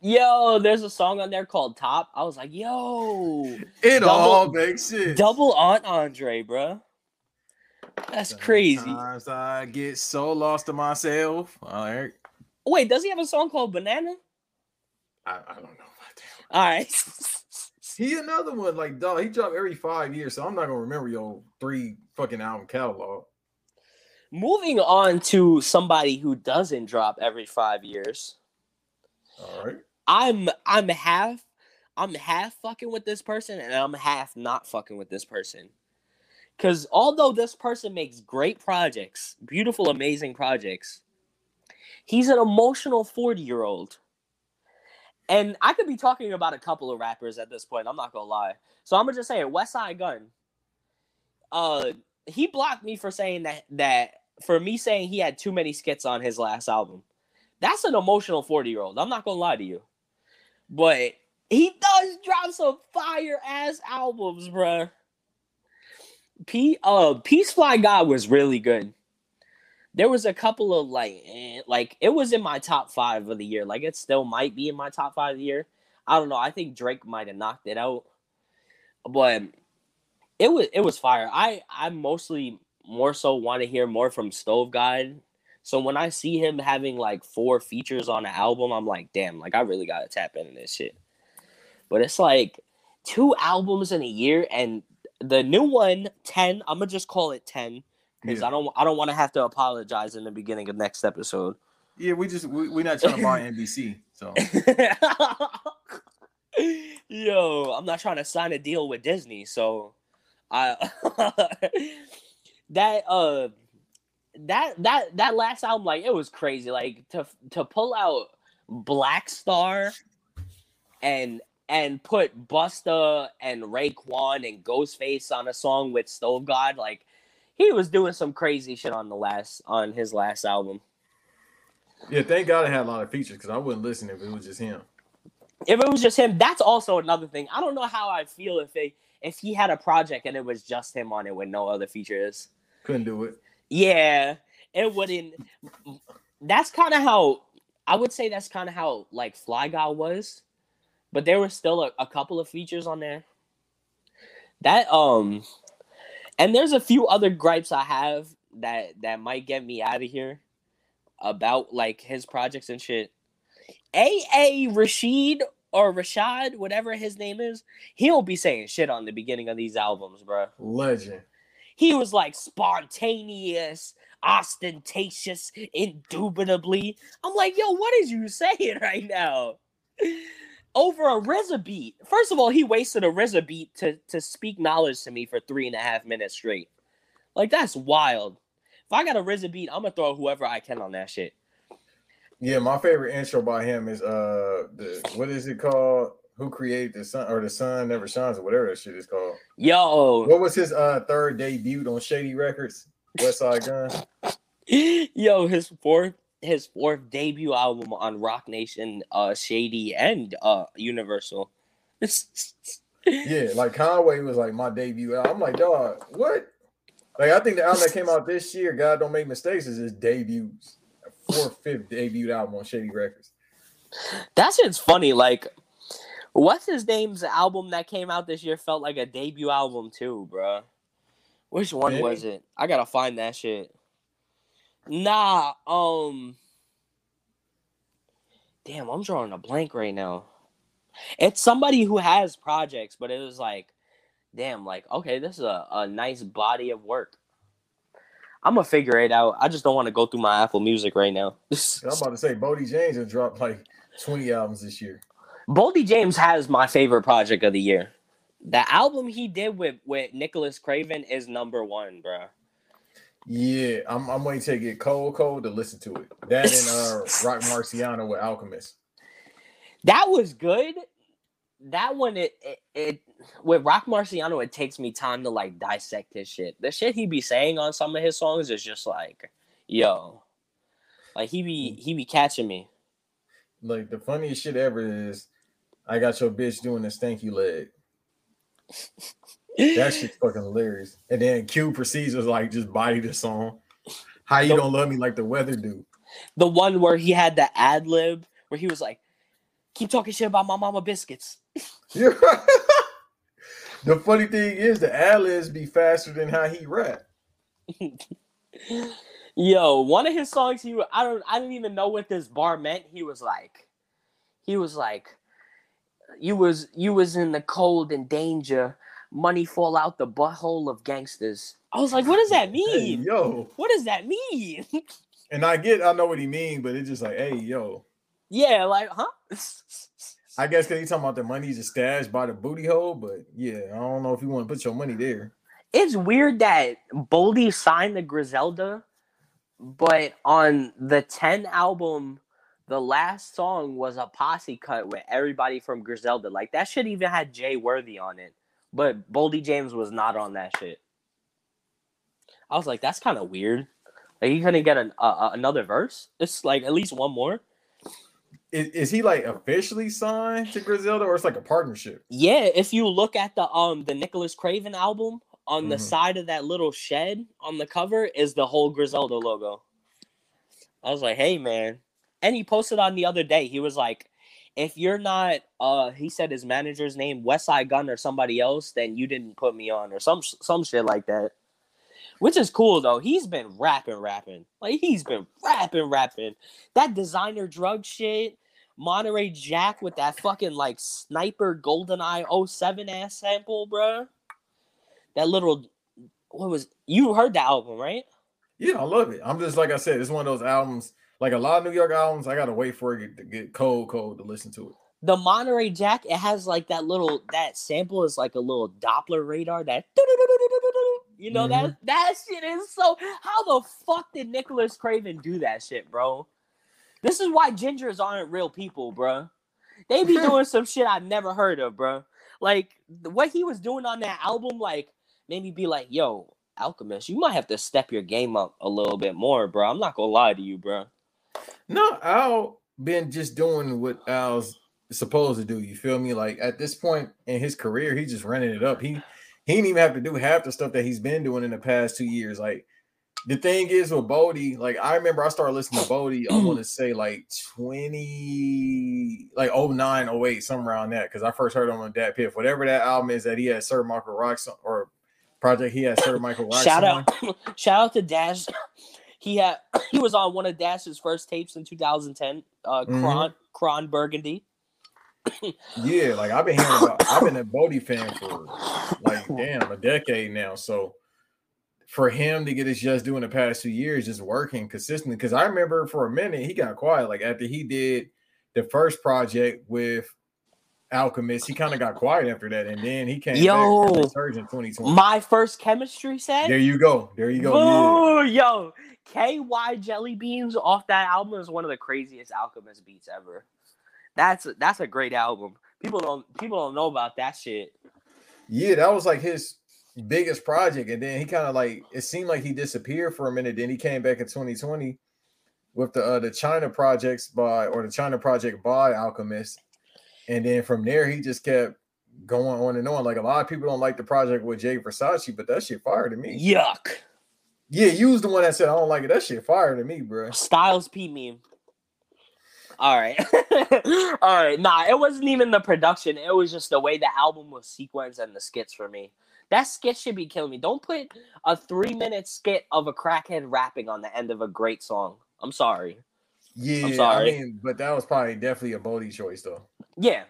Yo, there's a song on there called Top. I was like, yo, It Double- all makes sense. double Aunt Andre, bro. That's crazy. Sometimes I get so lost to myself. All right. Wait, does he have a song called Banana? I, I don't know about that. All right. He another one like dog. He dropped every five years, so I'm not gonna remember your three fucking album catalog. Moving on to somebody who doesn't drop every five years. All right. I'm I'm half I'm half fucking with this person and I'm half not fucking with this person. Cause although this person makes great projects, beautiful, amazing projects, he's an emotional 40 year old. And I could be talking about a couple of rappers at this point, I'm not gonna lie. So I'm gonna just say it, Westside Gunn. Uh he blocked me for saying that that for me saying he had too many skits on his last album. That's an emotional 40 year old. I'm not gonna lie to you. But he does drop some fire ass albums, bruh. P uh Peace Fly God was really good. There was a couple of like eh, like it was in my top five of the year. Like it still might be in my top five of the year. I don't know. I think Drake might have knocked it out. But it was it was fire. I I mostly more so want to hear more from Stove God. So when I see him having like four features on an album, I'm like, damn, like I really gotta tap into this shit. But it's like two albums in a year, and the new one, 10, I'm gonna just call it 10. Because Yeah. I don't I don't want to have to apologize in the beginning of next episode. Yeah, we just we, we're not trying to buy NBC. So Yo, I'm not trying to sign a deal with Disney, so I that uh that that that last album like it was crazy like to to pull out Black Star and and put Busta and Raekwon and Ghostface on a song with Stove God like he was doing some crazy shit on the last on his last album. yeah, thank God it had a lot of features because I wouldn't listen if it was just him. if it was just him, that's also another thing. I don't know how I feel if they if he had a project and it was just him on it with no other features. Couldn't do it. Yeah, it wouldn't. That's kind of how I would say. That's kind of how like Fly Guy was, but there were still a, a couple of features on there. That um, and there's a few other gripes I have that that might get me out of here. about like his projects and shit. A A Rashid or Rashad, whatever his name is, he won't be saying shit on the beginning of these albums, bro. Legend. He was like spontaneous, ostentatious, indubitably. I'm like, yo, what is you saying right now? Over a RZA beat. First of all, he wasted a RZA beat to, to speak knowledge to me for three and a half minutes straight. Like, that's wild. If I got a RZA beat, I'm gonna throw whoever I can on that shit. Yeah, my favorite intro by him is uh the what is it called? Who created the sun or the sun never shines or whatever that shit is called. Yo, What was his uh third debut on Shady Records? West Side Gun. yo, his fourth his fourth debut album on Roc Nation, uh, Shady and uh, Universal. Yeah, like Conway was like my debut. album. I'm like, dog, what? Like I think the album that came out this year, God Don't Make Mistakes, is his debut, fourth, fifth debut album on Shady Records. That shit's funny. Like, what's his name's album that came out this year felt like a debut album too, bruh. Which one was it? I gotta find that shit. Nah, um. Damn, I'm drawing a blank right now. It's somebody who has projects, but it was like, damn, like, okay, this is a, a nice body of work. I'm gonna figure it out. I just don't want to go through my Apple Music right now. I'm about to say Boldy James has dropped like 20 albums this year. Boldy James has my favorite project of the year. The album he did with with Nicholas Craven is number one, bro. Yeah, I'm, I'm waiting to get cold, cold to listen to it. That and uh Roc Marciano with Alchemist. That was good. That one, it, it it with Roc Marciano, it takes me time to like dissect his shit. The shit he be saying on some of his songs is just like, yo, like he be he be catching me. Like the funniest shit ever is I got your bitch doing the stanky leg. That shit's fucking hilarious. And then Q proceeds to like just body the song. How you Nope. don't love me like the weather do. The one where he had the ad lib where he was like, "Keep talking shit about my mama biscuits." Yeah. the funny thing is the ad-libs be faster than how he rap. Yo, one of his songs, he I don't I didn't even know what this bar meant. He was like, he was like, you was you was in the cold and danger. Money fall out the butthole of gangsters. I was like, what does that Hey, mean? yo. What does that mean? And I get I know what he mean, but it's just like, hey, yo. yeah, like, huh? I guess because he's talking about the money's just stashed by the booty hole, but yeah, I don't know if you want to put your money there. it's weird that Boldy signed the Griselda, but on the 10 album, the last song was a posse cut with everybody from Griselda. Like that shit even had Jay Worthy on it. But Boldy James was not on that shit. I was like, that's kind of weird. Like he couldn't get an, uh, another verse. It's like at least one more. Is, is he like officially signed to Griselda or it's like a partnership? Yeah, if you look at the um the Nicholas Craven album, on the Mhm. side of that little shed on the cover is the whole Griselda logo. I was like, hey man. And he posted on the other day, he was like, if you're not uh he said his manager's name, Westside Gunn or somebody else, then you didn't put me on or some some shit like that. Which is cool though. He's been rapping, rapping. Like he's been rapping, rapping. That designer drug shit. Monterey Jack with that fucking like sniper golden eye 07 ass sample, bruh. That little what was you heard the album, right? Yeah, I love it. I'm just like I said, it's one of those albums. Like a lot of New York albums, I gotta wait for it to get cold, cold to listen to it. The Monterey Jack, it has like that little that sample is like a little Doppler radar that you know that mm-hmm. that shit is so how the fuck did Nicholas Craven do that shit, bro? This is why gingers aren't real people, bro. They be doing some shit I've never heard of, bro. Like what he was doing on that album, like made me be like, yo, Alchemist, you might have to step your game up a little bit more, bro. I'm not gonna lie to you, bro. No, Al been just doing what Al's supposed to do. You feel me? Like at this point in his career, he's just running it up. He he didn't even have to do half the stuff that he's been doing in the past two years. Like the thing is with Boldy, like I remember I started listening to Boldy, I want to say like 20, like 09, 08, somewhere around that. Because I first heard him on Dat Piff. Whatever that album is that he had Sir Michael Rocks or project he had Sir Michael Rocks Shout on. out, shout out to Dash. He had he was on one of Dash's first tapes in 2010, uh. Kron Kron Burgundy. Yeah, like I've been hearing about. I've been a Boldy fan for like damn a decade now. So for him to get his just doing the past two years, just working consistently. Because I remember for a minute he got quiet. Like after he did the first project with Alchemist, he kind of got quiet after that, and then he came Yo. back and surge in 2020. My first chemistry set. there you go. There you go. Yeah. Yo, KY Jelly Beans off that album is one of the craziest Alchemist beats ever. That's that's a great album. People don't people don't know about that shit. Yeah, that was like his biggest project, and then he kind of like it seemed like he disappeared for a minute. Then he came back in 2020 with the uh, the China projects by or the China project by Alchemist, and then from there he just kept going on and on. Like a lot of people don't like the project with Jay Versace, but that shit fire to me. Yuck. Yeah, you was the one that said I don't like it. That shit fire to me, bro. Styles P meme. All right. All right. Nah, it wasn't even the production. It was just the way the album was sequenced and the skits for me. That skit should be killing me. Don't put a three minute skit of a crackhead rapping on the end of a great song. I'm sorry. Yeah, I'm sorry. I mean, but that was probably definitely a Boldy choice though. Yeah.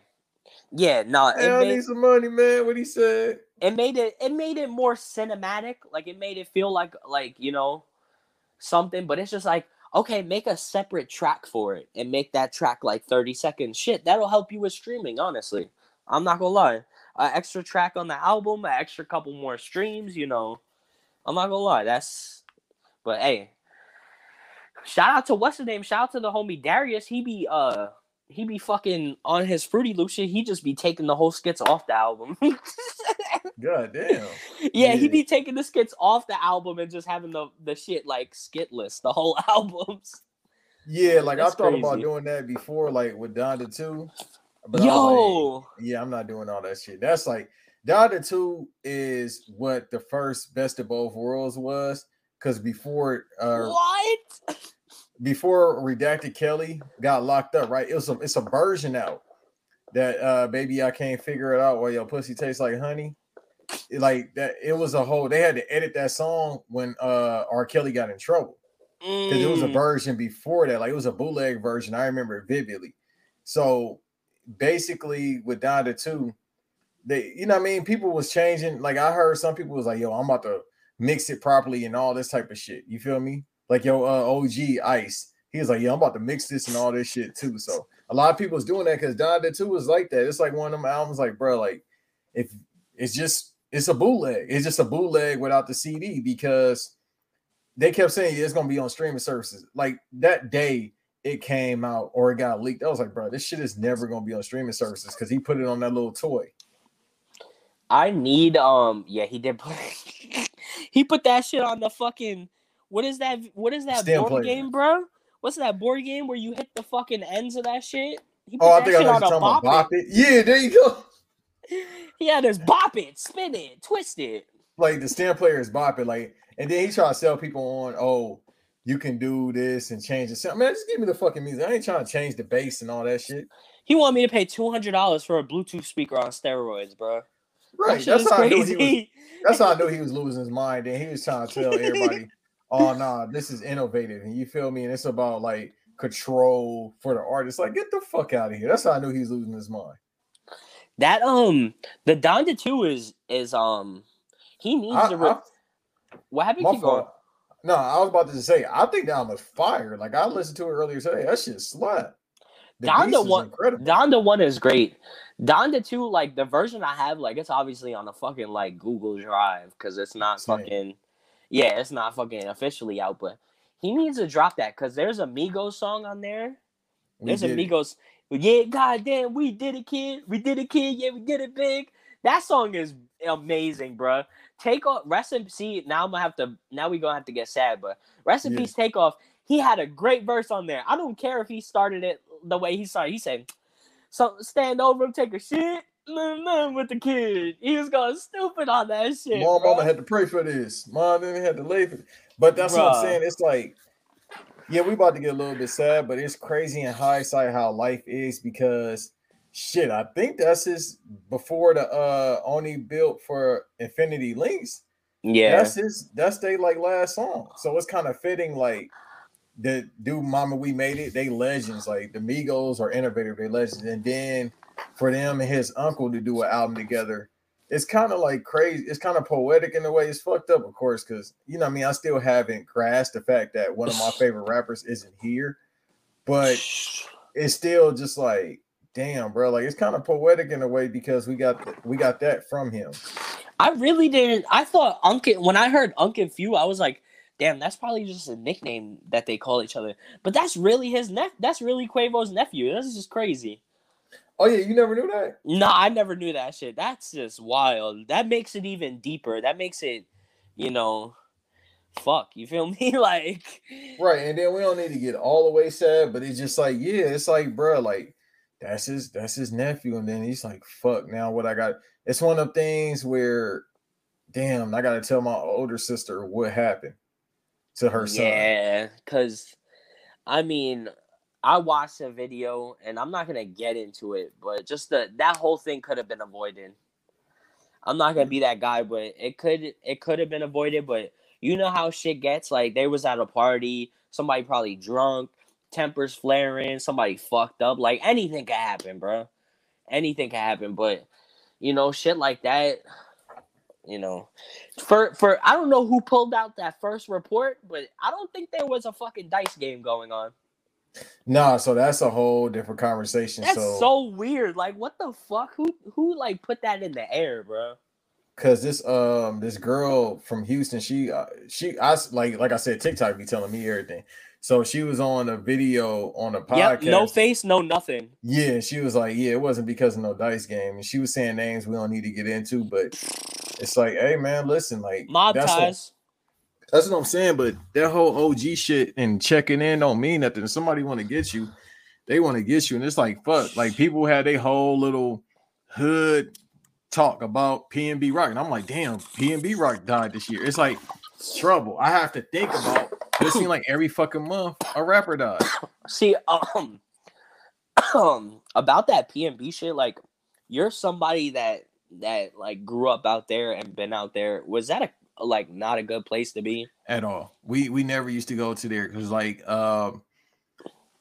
Yeah, no, Hey, I made, need some money, man. What he said. It made it it made it more cinematic. Like it made it feel like like, you know, something, but it's just like, okay, make a separate track for it and make that track like 30 seconds. Shit, that'll help you with streaming, honestly. I'm not gonna lie. An extra track on the album, an extra couple more streams, you know. I'm not gonna lie. That's but hey. Shout out to what's the name? Shout out to the homie Darius. He be uh he be fucking on his fruity loop shit. He just be taking the whole skits off the album. God damn. yeah, he Yeah. be taking the skits off the album and just having the the shit like skit list, the whole albums. Yeah, like That's I thought about doing that before, like with Donda 2. But Yo, like, yeah, I'm not doing all that shit. That's like Donda 2 is what the first best of both worlds was. Cause before uh what? before Redacted Kelly got locked up, right? It was a it's a version out that uh baby I can't figure it out while your pussy tastes like honey. It, like that it was a whole they had to edit that song when uh R. Kelly got in trouble. because it was a Mm. version before that. Like it was a bootleg version. I remember it vividly. So basically, with Donda 2, they, you know, what I mean, people was changing. Like I heard some people was like, "Yo, I'm about to mix it properly and all this type of shit." You feel me? Like yo, uh, OG Ice, he was like, "Yeah, I'm about to mix this and all this shit too." So a lot of people doing that because Donda 2 was like that. It's like one of them albums, like bro, like if it's just it's a bootleg. It's just a bootleg without the CD because they kept saying it's gonna be on streaming services. Like that day it came out or it got leaked. I was like, bro, this shit is never gonna be on streaming services because he put it on that little toy. I need um yeah, he did put he put that shit on the fucking what is that what is that Stem board player. game, bro? What's that board game where you hit the fucking ends of that shit? He oh, put Oh, I think I shit know on what a you're talking about. bop Bop it. Yeah, there you go. Yeah, his bop it, spin it, twist it. Like the Stem Player is bop it. Like, and then he try to sell people on, oh, you can do this and change the sound. Man, just give me the fucking music. I ain't trying to change the bass and all that shit. He wanted me to pay two hundred dollars for a Bluetooth speaker on steroids, bro. Right. That That's how I knew he was. That's how I knew he was losing his mind. And he was trying to tell everybody, oh nah, this is innovative. And you feel me? And it's about like control for the artist. Like, get the fuck out of here. That's how I knew he's losing his mind. That um the Donda 2 is is um he needs I, to re- I, what happened keep going. No, I was about to say, I think that was fire. Like I listened to it earlier today. That shit slut. The Donda one- incredible. Donda 1 is great. Donda 2 like the version I have like it's obviously on a fucking like Google Drive cuz it's not Same. fucking yeah, it's not fucking officially out but he needs to drop that cuz there's a Migos song on there. We There's a did it. Migos yeah, goddamn, we did it, kid. We did it, kid. Yeah, we did it big. That song is amazing, bruh. Takeoff, rest in peace. Now I'm gonna have to. Now we gonna have to get sad, but rest in Yeah. peace. Takeoff. He had a great verse on there. I don't care if he started it the way he started. He said, "So stand over him, take a shit." Mm, mm, With the kid, he was going stupid on that shit. Mom, bruh. mama had to pray for this. Mom didn't had to lay for this. But that's what I'm saying. It's like, yeah, we about to get a little bit sad, but it's crazy in hindsight how life is because shit, I think that's his before the uh only built for Infinity Links. Yeah. That's his. That's they like last song. So it's kind of fitting. Like the dude, Mama, we made it. They legends. Like the Migos are innovative. They legends. And then for them and his uncle to do an album together, it's kind of like crazy. It's kind of poetic in a way. It's fucked up, of course, because you know, what I mean, I still haven't grasped the fact that one of my favorite rappers isn't here, but it's still just like, damn, bro. Like it's kind of poetic in a way because we got th- we got that from him. I really didn't. I thought Uncle when I heard Uncle Phew, I was like, damn, that's probably just a nickname that they call each other. But that's really his nep. That's really Quavo's nephew. This is just crazy. Oh yeah, you never knew that. No, I never knew that shit. That's just wild. That makes it even deeper. That makes it, you know, fuck. You feel me? like, Right, and then we don't need to get all the way sad, but it's just like, yeah, it's like, bro, like that's his that's his nephew, and then he's like, fuck, now what I got? It's one of the things where, damn, I gotta tell my older sister what happened to her son. yeah, because, I mean, I watched a video, and I'm not gonna get into it, but just the that whole thing could have been avoided. I'm not gonna be that guy, but it could it could have been avoided. But you know how shit gets. Like they was at a party, somebody probably drunk, tempers flaring, somebody fucked up. Like anything can happen, bro. Anything can happen. But you know, shit like that. You know, for for I don't know who pulled out that first report, but I don't think there was a fucking dice game going on. Nah, so that's a whole different conversation. That's so so weird. Like, what the fuck? Who who like put that in the air, bro? because this um this girl from Houston, she uh, she I like like I said, TikTok be telling me everything. So she was on a video on a podcast. Yep, no face, no nothing. Yeah, she was like, yeah, it wasn't because of no dice game, and she was saying names we don't need to get into, but it's like, hey man, listen, like Mob ties. That's what I'm saying. But that whole OG shit and checking in don't mean nothing. If somebody want to get you, they want to get you, and it's like fuck. Like people had a whole little hood talk about PNB Rock, and I'm like, damn, PNB Rock died this year. It's like trouble. I have to think about. It seems like every fucking month a rapper dies. See, um, um, about that PNB shit, like you're somebody that that like grew up out there and been out there. Was that a like not a good place to be? at all. We we never used to go to there because like um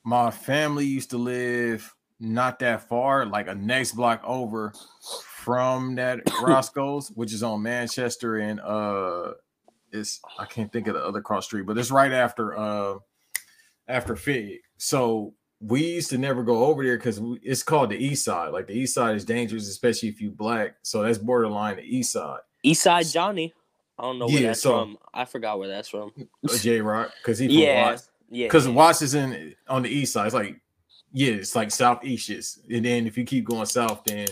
my family used to live not that far, like a next block over from that Roscoe's, which is on Manchester and uh it's I can't think of the other cross street, but it's right after uh after Fig. So we used to never go over there because it's called the east side. Like the east side is dangerous, especially if you black. So that's borderline the east side. East side Johnny. I don't know where Yeah, that's so- from. I forgot where that's from. Jay Rock, because he from Yeah, Watts. yeah. because yeah. Watts is in on the east side. It's like yeah, it's like southeast, is- and then if you keep going south, then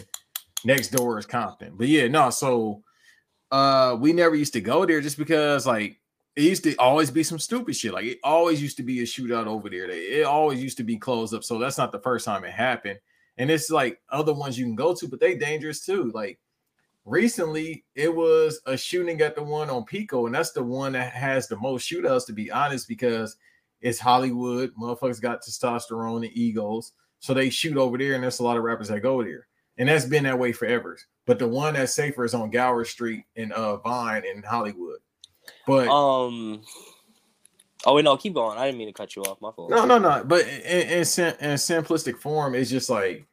next door is Compton. But yeah, no, so uh we never used to go there just because like it used to always be some stupid shit. Like it always used to be a shootout over there. It always used to be closed up. So that's not the first time it happened. And it's like other ones you can go to, but they dangerous too. Like recently, it was a shooting at the one on Pico, and that's the one that has the most shootouts, to be honest, because it's Hollywood. Motherfuckers got testosterone and egos. So they shoot over there, and there's a lot of rappers that go there. And that's been that way forever. But the one that's safer is on Gower Street in uh Vine in Hollywood. But Um. Oh wait, no, keep going. I didn't mean to cut you off. My fault. no, no, no. But in, in, in simplistic form, it's just like,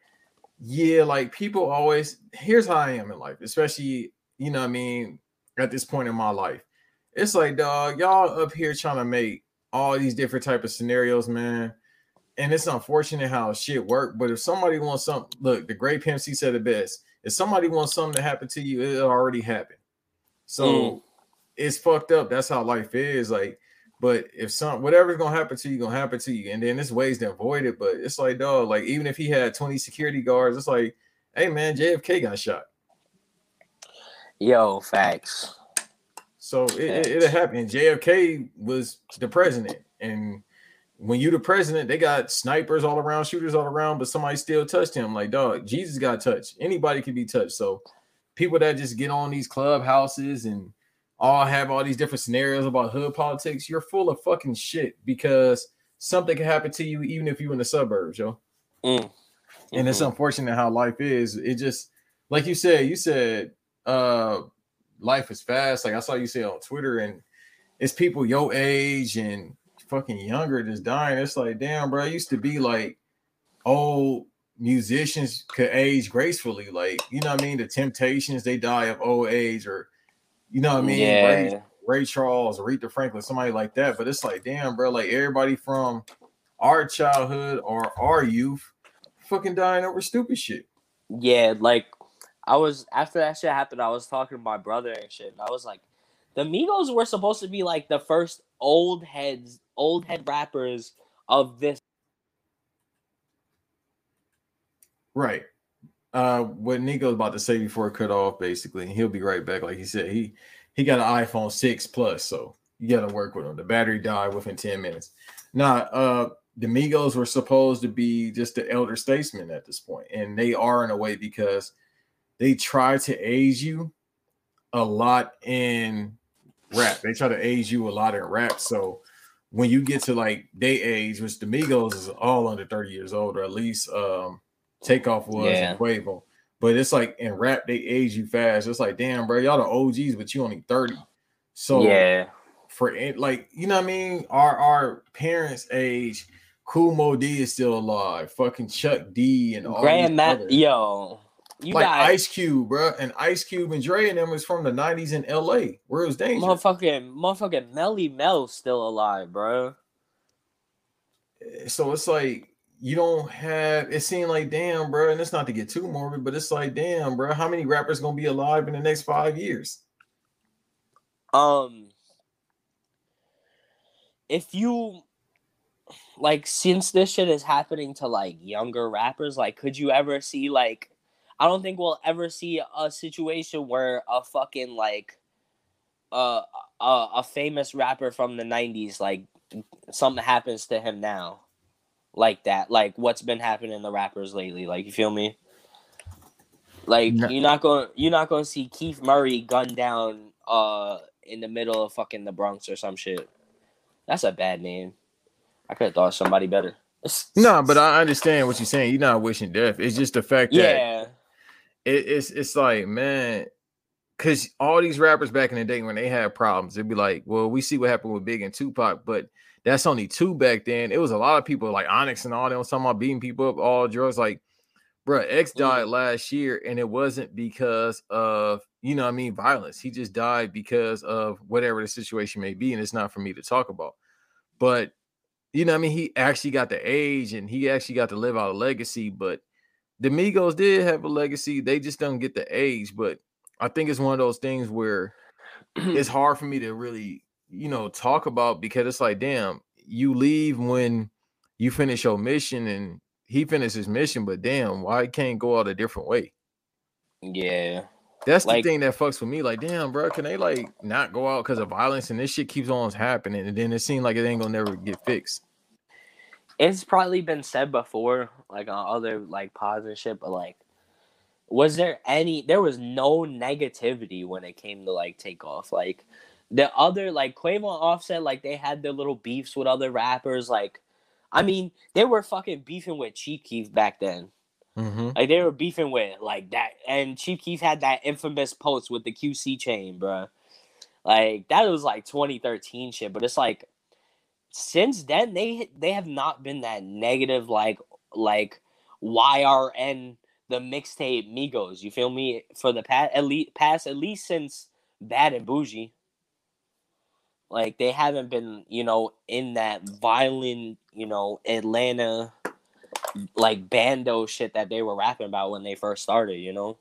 yeah, like people always. Here's how I am in life, especially you know, what I mean, at this point in my life, it's like, dog, y'all up here trying to make all these different type of scenarios, man. And it's unfortunate how shit work. But if somebody wants something, look, the great Pimp C said it best. If somebody wants something to happen to you, it already happened. So Mm. it's fucked up. That's how life is. Like, but if some whatever's gonna happen to you, gonna happen to you. And then there's ways to avoid it. But it's like, dog, like even if he had 20 security guards, it's like, hey man, JFK got shot. Yo, facts. So it, it, it'll happen. JFK was the president. And when you the president, they got snipers all around, shooters all around, but somebody still touched him. Like, dog, Jesus got touched. Anybody can be touched. So people that just get on these clubhouses and all have all these different scenarios about hood politics, you're full of fucking shit because something can happen to you even if you're in the suburbs, yo. Mm. And it's Mhm. unfortunate how life is. It just like you said, you said uh life is fast. Like I saw you say on Twitter, and it's people your age and fucking younger just dying. It's like, damn, bro. I used to be like old musicians could age gracefully. Like, you know what I mean? The Temptations, they die of old age, or you know what I mean? Yeah. Ray, Ray Charles, Aretha Franklin, somebody like that. But it's like, damn, bro, like everybody from our childhood or our youth fucking dying over stupid shit. Yeah, like I was after that shit happened, I was talking to my brother and shit. And I was like, the Migos were supposed to be like the first old heads, old head rappers of this. Right. Uh, what Nico's about to say before it cut off, basically, and he'll be right back. Like he said, he he got an iPhone six plus, so you got to work with him. The battery died within ten minutes. Now, uh, the Migos were supposed to be just the elder statesmen at this point, and they are in a way because they try to age you a lot in rap. They try to age you a lot in rap. So when you get to like they age, which the Migos is all under 30 years old, or at least um Takeoff was Yeah. and Quavo. But it's like in rap, they age you fast. It's like, damn, bro, y'all the OGs, but you only 30. So yeah, for it, like, you know what I mean? Our our parents' age, Kool Moe Dee is still alive. Fucking Chuck D and all Grand these Ma- yo, you like got Ice Cube, bro, and Ice Cube and Dre and them was from the 90s in LA, where it was dangerous. motherfucking motherfucking Melle Mel still alive, bro. Eh, so it's like you don't have it seemed like damn bro and it's not to get too morbid but it's like damn bro how many rappers gonna be alive in the next five years Um, if you like, since this shit is happening to like younger rappers, like, could you ever see like? I don't think we'll ever see a situation where a fucking like, uh, a, a famous rapper from the '90s, like, something happens to him now, like that, like what's been happening the rappers lately. Like, you feel me? Like, No. you're not going, you're not going to see Keith Murray gunned down, uh, in the middle of fucking the Bronx or some shit. That's a bad name. I could have thought somebody better. no but i understand what you're saying you're not wishing death it's just the fact that yeah, it, it's it's like man because all these rappers back in the day when they had problems it'd be like well we see what happened with big and tupac but that's only two back then it was a lot of people like onyx and all them talking about beating people up all drugs like Bruh, X died last year, and it wasn't because of you know what I mean violence. He just died because of whatever the situation may be, and it's not for me to talk about. But you know I mean he actually got the age, and he actually got to live out a legacy. But the Migos did have a legacy; they just don't get the age. But I think it's one of those things where it's hard for me to really you know talk about because it's like, damn, you leave when you finish your mission and he finished his mission, but damn, why can't go out a different way? yeah. That's Like- the thing that fucks with me. Like, damn, bro, can they like not go out because of violence and this shit keeps on happening, and then it seems like it ain't gonna never get fixed. It's probably been said before, like on other like pods and shit, but like, was there any? There was no negativity when it came to like takeoff. Like the other, like Quavo and Offset, like they had their little beefs with other rappers. Like, I mean, they were fucking beefing with Chief Keef back then. Mm-hmm. Like they were beefing with like that, and Chief Keef had that infamous post with the QC chain, bruh. Like that was like 2013 shit, but it's like since then they they have not been that negative like like YRN the mixtape Migos. You feel me? For the past at least past at least since Bad and Bougie. Like they haven't been, you know, in that violent, you know, Atlanta like bando shit that they were rapping about when they first started, you know?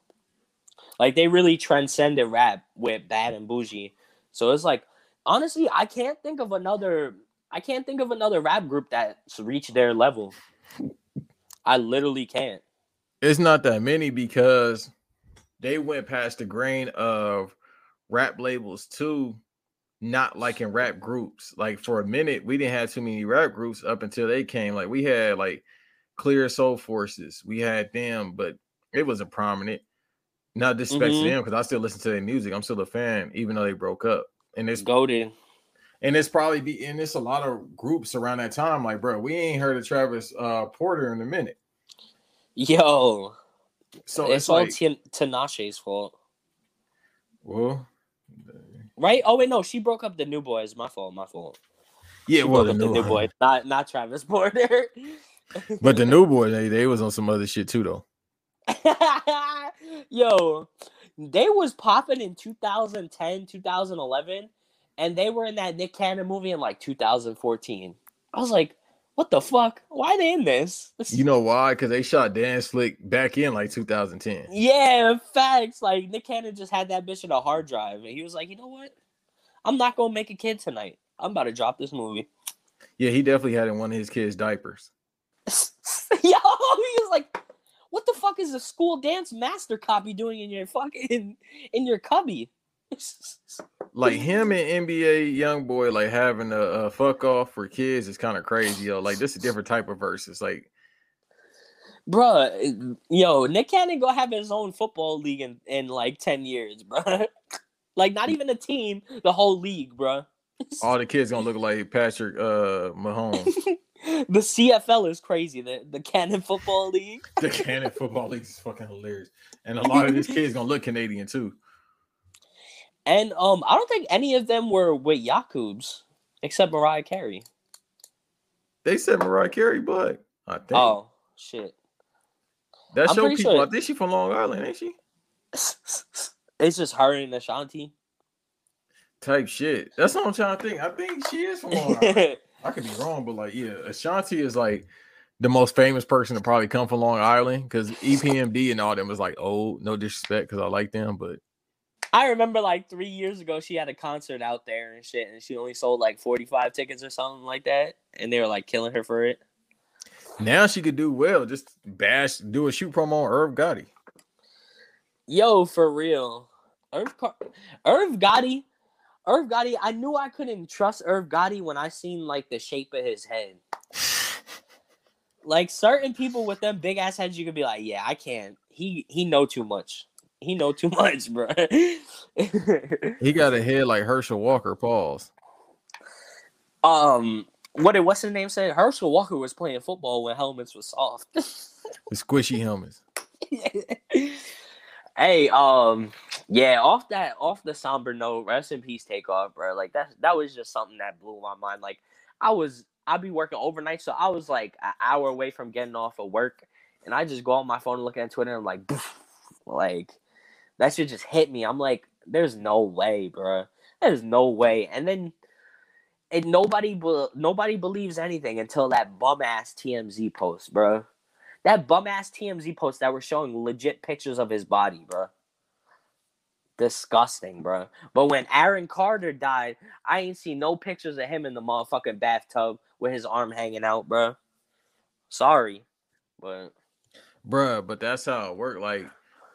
Like they really transcended rap with Bad and Bougie. So it's like honestly, I can't think of another I can't think of another rap group that's reached their level. I literally can't. It's not that many because they went past the grain of rap labels too, not like in rap groups. Like for a minute, we didn't have too many rap groups up until they came. Like we had like Clear Soul Forces, we had them, but it wasn't prominent. Not disrespect Mhm. to them because I still listen to their music. I'm still a fan, even though they broke up. And it's golden. and it's probably be and it's a lot of groups around that time. Like, bro, we ain't heard of Travis uh Porter in a minute. Yo, So it's, it's, all like, Tinashe's fault. well, right? Oh wait, no, she broke up the new boys. My fault. My fault. Yeah, She well, the up new, boy, not not Travis Porter. but the new boy, they, they was on some other shit too, though. Yo, they was popping in 2010, 2011, and they were in that Nick Cannon movie in like 2014. I was like, what the fuck? Why they in this? You know why? Because they shot Dan Slick back in like 2010. Yeah, facts. Like Nick Cannon just had that bitch in a hard drive, and he was like, you know what? I'm not gonna make a kid tonight. I'm about to drop this movie. Yeah, he definitely had in one of his kids' diapers. Yo, he was like, "What the fuck is a school dance master copy doing in your fucking in your cubby?" Like him and NBA young boy like having a, a fuck off for kids is kind of crazy, yo. Like this is a different type of verses. Like Bruh, yo, Nick Cannon gonna have his own football league in, in like 10 years, bruh. like, not even a team, the whole league, bruh. all the kids gonna look like Patrick uh Mahomes. the CFL is crazy. The the Cannon Football League. the Cannon Football League is fucking hilarious, and a lot of these kids gonna look Canadian too. And um, I don't think any of them were with Yakubs except Mariah Carey. They said Mariah Carey, but I think Oh shit! that I'm show people. sure- I think she from Long Island, ain't she? it's just her and Ashanti. Type shit. That's what I'm trying to think. I think she is from Long Island. I could be wrong, but like, yeah, Ashanti is like the most famous person to probably come from Long Island because EPMD and all them was like, oh, no disrespect because I like them, but I remember like three years ago, she had a concert out there and shit, and she only sold like 45 tickets or something like that. And they were like killing her for it. now she could do well. Just bash, do a shoot promo on Irv Gotti. Yo, for real. Irv, Car- Irv Gotti. Irv Gotti, I knew I couldn't trust Irv Gotti when I seen like the shape of his head. Like certain people with them big ass heads, you could be like, yeah, I can't. He he know too much. He know too much, bro. He got a head like Herschel Walker. Pause. um, what did what's his name say? Herschel Walker was playing football when helmets was soft. Squishy helmets. hey, um, yeah, off that off the somber note, rest in peace, Takeoff, bro. Like that that was just something that blew my mind. Like I was I'd be working overnight, so I was like an hour away from getting off of work, and I just go on my phone and look at Twitter and I'm like, like that shit just hit me. I'm like, there's no way, bro. There's no way. And then and nobody be- nobody believes anything until that bum ass TMZ post, bro. That bum ass TMZ post that were showing legit pictures of his body, bro. Disgusting, bro. But when Aaron Carter died, I ain't seen no pictures of him in the motherfucking bathtub with his arm hanging out, bro. Sorry, but Bruh, but that's how it worked. Like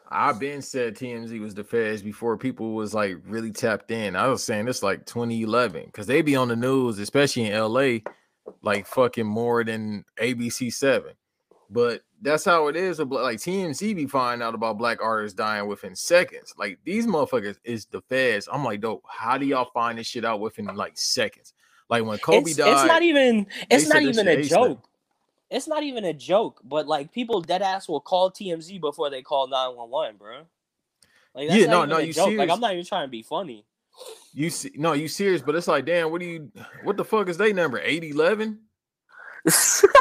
I've been said TMZ was the feds before people was like really tapped in. I was saying this like 2011 because they be on the news, especially in LA, like fucking more than ABC seven. But that's how it is. Like TMZ be finding out about black artists dying within seconds. Like these motherfuckers is the feds. I'm like, dope. How do y'all find this shit out within like seconds? Like when Kobe it's, died, it's not even it's not even a joke. It's not even a joke, but like people dead ass will call TMZ before they call 911, bro. Like that's Yeah, not no, even no, a you joke. Like. I'm not even trying to be funny. you see, no, you serious? But it's like, damn, what do you? What the fuck is they number? 811?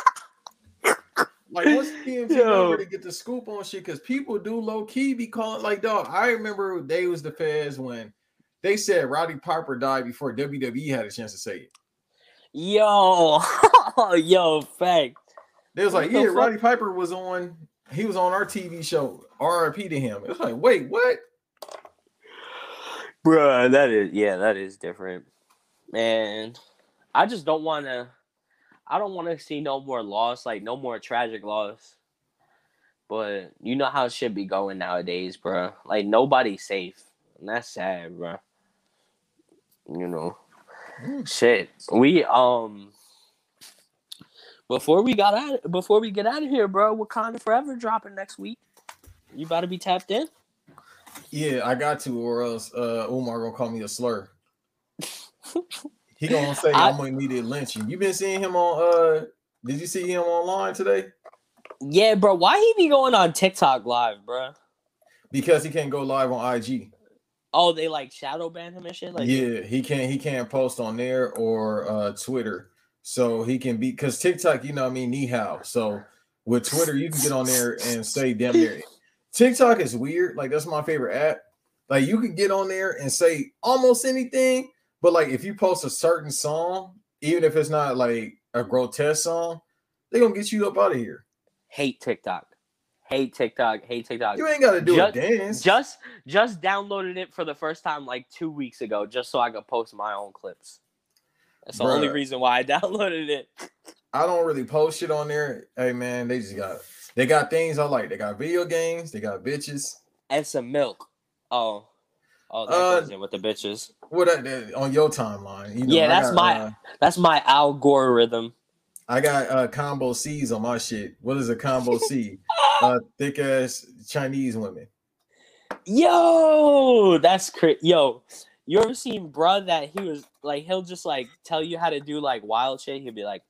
Like, what's TMZ Yo. number to get the scoop on shit? Because people do low key be calling like dog. I remember they was the feds when they said Roddy Piper died before WWE had a chance to say it. yo, yo, fact. They was like, What the yeah, fuck? Roddy Piper was on. He was on our TV show. RIP to him. It's like, wait, what? Bruh, that is yeah, that is different. Man, I just don't want to. I don't want to see no more loss, like no more tragic loss. But you know how it should be going nowadays, bruh. Like nobody's safe, and that's sad, bruh. You know, shit. We um. Before we got out, before we get out of here, bro, Wakanda Forever dropping next week. You about to be tapped in? Yeah, I got to, or else uh Umar gonna call me a slur. he gonna say I- I'm gonna need to lynch you. You been seeing him on uh did you see him online today? Yeah, bro. Why he be going on TikTok live, bro? Because he can't go live on IG. Oh, they like shadow ban him and shit. Like, yeah, he can't he can't post on there or uh Twitter. So he can be because TikTok, you know, what I mean, knee how. So with Twitter, you can get on there and say damn near. TikTok is weird. Like that's my favorite app. Like you can get on there and say almost anything, but like if you post a certain song, even if it's not like a grotesque song, they're gonna get you up out of here. hate TikTok. Hate TikTok. Hate TikTok. You ain't gotta do Just- a dance. Just just downloaded it for the first time like two weeks ago, just so I could post my own clips. That's the only reason why I downloaded it. I don't really post shit on there. Hey man, they just got they got things I like. They got video games, they got bitches. And some milk. Oh. Oh, that Uh, goes in with the bitches. What on your timeline? You know, Yeah, that's got, my- uh, That's my algorithm. I got uh combo C's on my shit. What is a combo C? uh thick ass Chinese women. Yo, that's crazy. Yo, you ever seen bruh that he was like he'll just like tell you how to do like wild shit. He'll be like,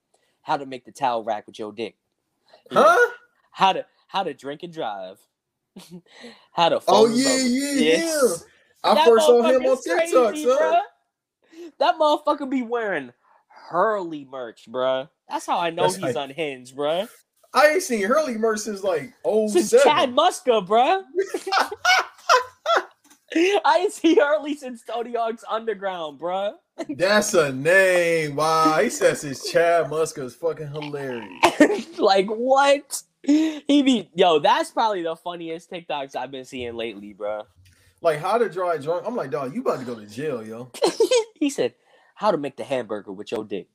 how to make the towel rack with your dick. Huh? How to how to drink and drive. how to Oh yeah, yeah, Yes. yeah. I That first saw him on TikTok, crazy, son. bruh. That motherfucker be wearing Hurley merch, bruh. That's how I know That's he's like- unhinged, bruh. I ain't seen Hurley merch since like oh Since. Chad Muska, bruh. I ain't see Hurley since Tony Hawk's Underground, bruh. That's a name. Wow, he says his Chad Muska is fucking hilarious. like what? He be yo. That's probably the funniest TikToks I've been seeing lately, bruh. Like how to drive drunk. I'm like, dog, you about to go to jail, yo. he said, "How to make the hamburger with your dick."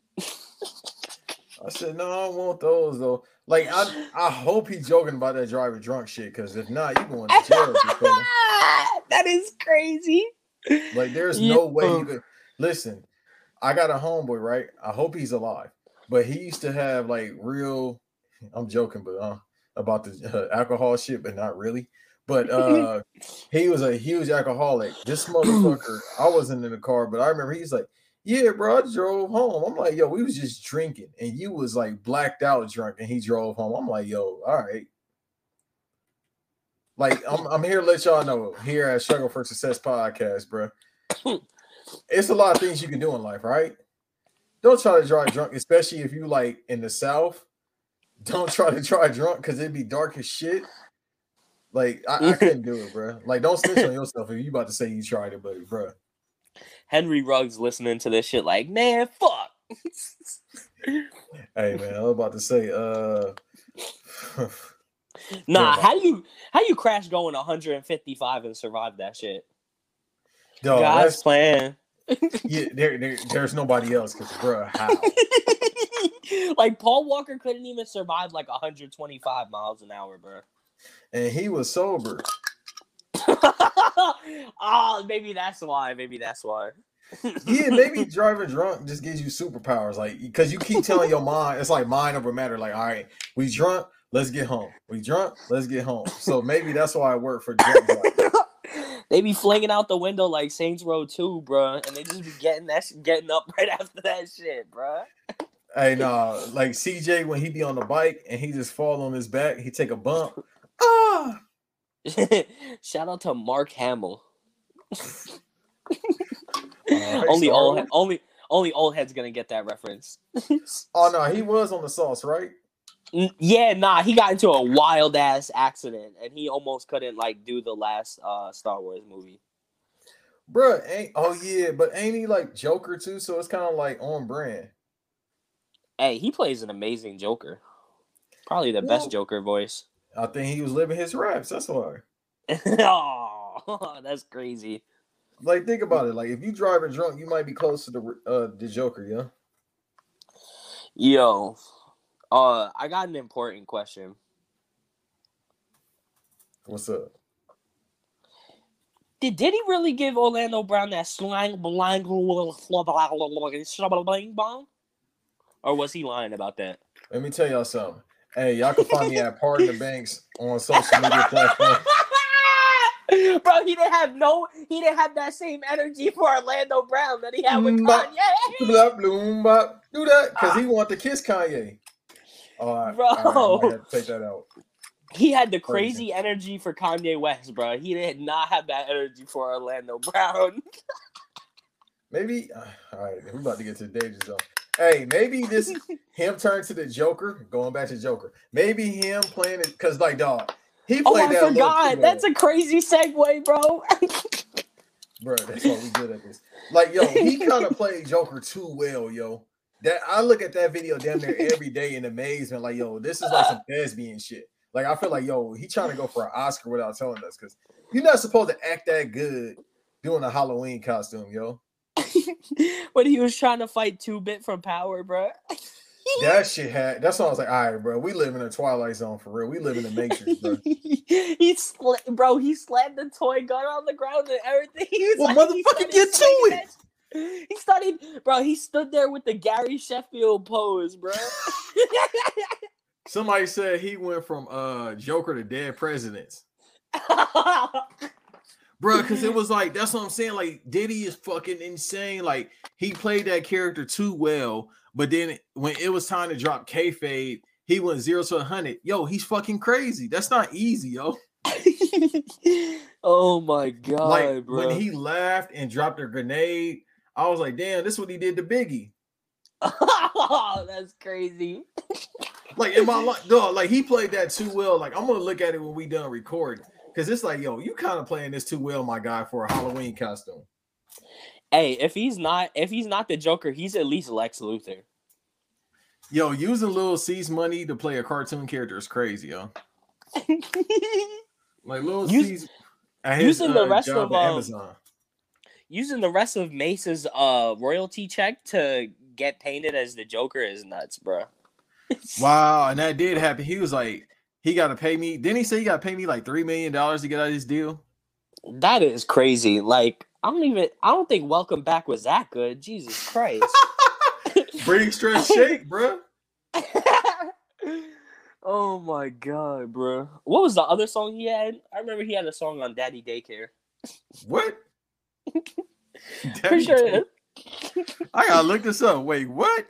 I said, no, I don't want those though. Like I, I hope he's joking about that driving drunk shit. Cause if not, you going to jail. you feel me? that is crazy. Like there's Yeah. no way you could listen. I got a homeboy, right? I hope he's alive. But he used to have like real. I'm joking, but uh, about the uh, alcohol shit, but not really. But uh, he was a huge alcoholic. This motherfucker, I wasn't in the car, but I remember he's like, "Yeah, bro, I drove home." I'm like, "Yo, we was just drinking, and you was like blacked out drunk, and he drove home." I'm like, "Yo, all right." Like I'm, I'm here to let y'all know here at Struggle for Success podcast, bro. It's a lot of things you can do in life, right? Don't try to drive drunk, especially if you like in the south. Don't try to drive drunk because it'd be dark as shit. Like I, I couldn't do it, bro. Like don't snitch on yourself if you about to say you tried it, buddy, bro. Henry Ruggs listening to this shit, like, man, fuck. Hey man, I was about to say, uh nah, how you how you crash going 155 and survive that shit? dog, God's plan. yeah, there, there, there's nobody else because bro, how? like Paul Walker couldn't even survive like 125 miles an hour, bro. And he was sober. oh, maybe that's why. Maybe that's why. Yeah, maybe driving drunk just gives you superpowers, like because you keep telling your mind, it's like mind over matter. Like, all right, we drunk, let's get home. We drunk, let's get home. So maybe that's why I work for drunk. they be flinging out the window like Saints Row 2, bro, and they just be getting that sh- getting up right after that shit, bro. Hey, nah, like CJ when he be on the bike and he just fall on his back, he take a bump. Ah, Shout out to Mark Hamill. Alright, only old only only old head's gonna get that reference. oh no, he was on the sauce, right? N- yeah, nah, he got into a wild ass accident and he almost couldn't like do the last uh Star Wars movie. Bruh, ain't oh yeah, but ain't he like Joker too? So it's kind of like on brand. Hey, he plays an amazing Joker. Probably the Well- best Joker voice. I think he was living his raps. That's why. oh, that's crazy. Like, think about it. Like, if you driving drunk, you might be close to the uh the Joker, yeah. Yo, uh, I got an important question. What's up? Did did he really give Orlando Brown that slang blang bling bong? Or was he lying about that? Let me tell y'all something. Hey, y'all can find me at Pardon the Banks on social media platforms. Bro, he didn't have no he didn't have that same energy for Orlando Brown that he had with Mm, Kanye. Blah, bloom, bop. Do that because he want to kiss Kanye. All right, Bro. all right, take that out. He had the Crazy. crazy energy for Kanye West, bro. He did not have that energy for Orlando Brown. Maybe uh, all right, we're about to get to the danger zone. Hey, maybe this him turn to the Joker, going back to Joker. Maybe him playing it because like dog, he Oh, played I that little forgot. That's a crazy segue, bro. bro. That's why we good at this. Like, yo, he kind of played Joker too well, yo. That I look at that video damn near every day in amazement. Like, yo, this is like some thespian shit. Like, I feel like, yo, he trying to go for an Oscar without telling us because you're not supposed to act that good doing a Halloween costume, yo. when he was trying to fight Two Bit from Power, bro. That shit had. That's why I was like, all right, bro. We live in a Twilight Zone for real. We live in the Matrix, bro. he sla- bro, he slammed the toy gun on the ground and everything. He Well, like, motherfucker, get to it. that He started, bro. He stood there with the Gary Sheffield pose, bro. Somebody said he went from uh Joker to dead presidents. Bro, because it was like that's what I'm saying. Like Diddy is fucking insane. Like he played that character too well, but then when it was time to drop kayfabe, he went zero to a hundred. Yo, he's fucking crazy. That's not easy, yo. oh my god, like bro. when he laughed and dropped a grenade, I was like, damn, this is what he did to Biggie. oh, That's crazy. Like in my life, dog, like he played that too well. Like I'm gonna look at it when we done recording. Cause it's like, yo, you kind of playing this too well, my guy, for a Halloween costume. Hey, if he's not, if he's not the Joker, he's at least Lex Luthor. Yo, using Lil C's money to play a cartoon character is crazy, yo. Like Lil Use- C's his, using the uh, rest job of, um, Amazon. Using the rest of Mase's uh royalty check to get painted as the Joker is nuts, bro. Wow, and that did happen. He was like, he got to pay me. Didn't he say he got to pay me like three million dollars to get out of this deal? That is crazy. Like, I don't even I don't think Welcome Back was that good. Jesus Christ. Bring stress shake, bro. oh my god, bro. What was the other song he had? I remember he had a song on Daddy Daycare. What? Daddy sure. I gotta look this up. Wait, what?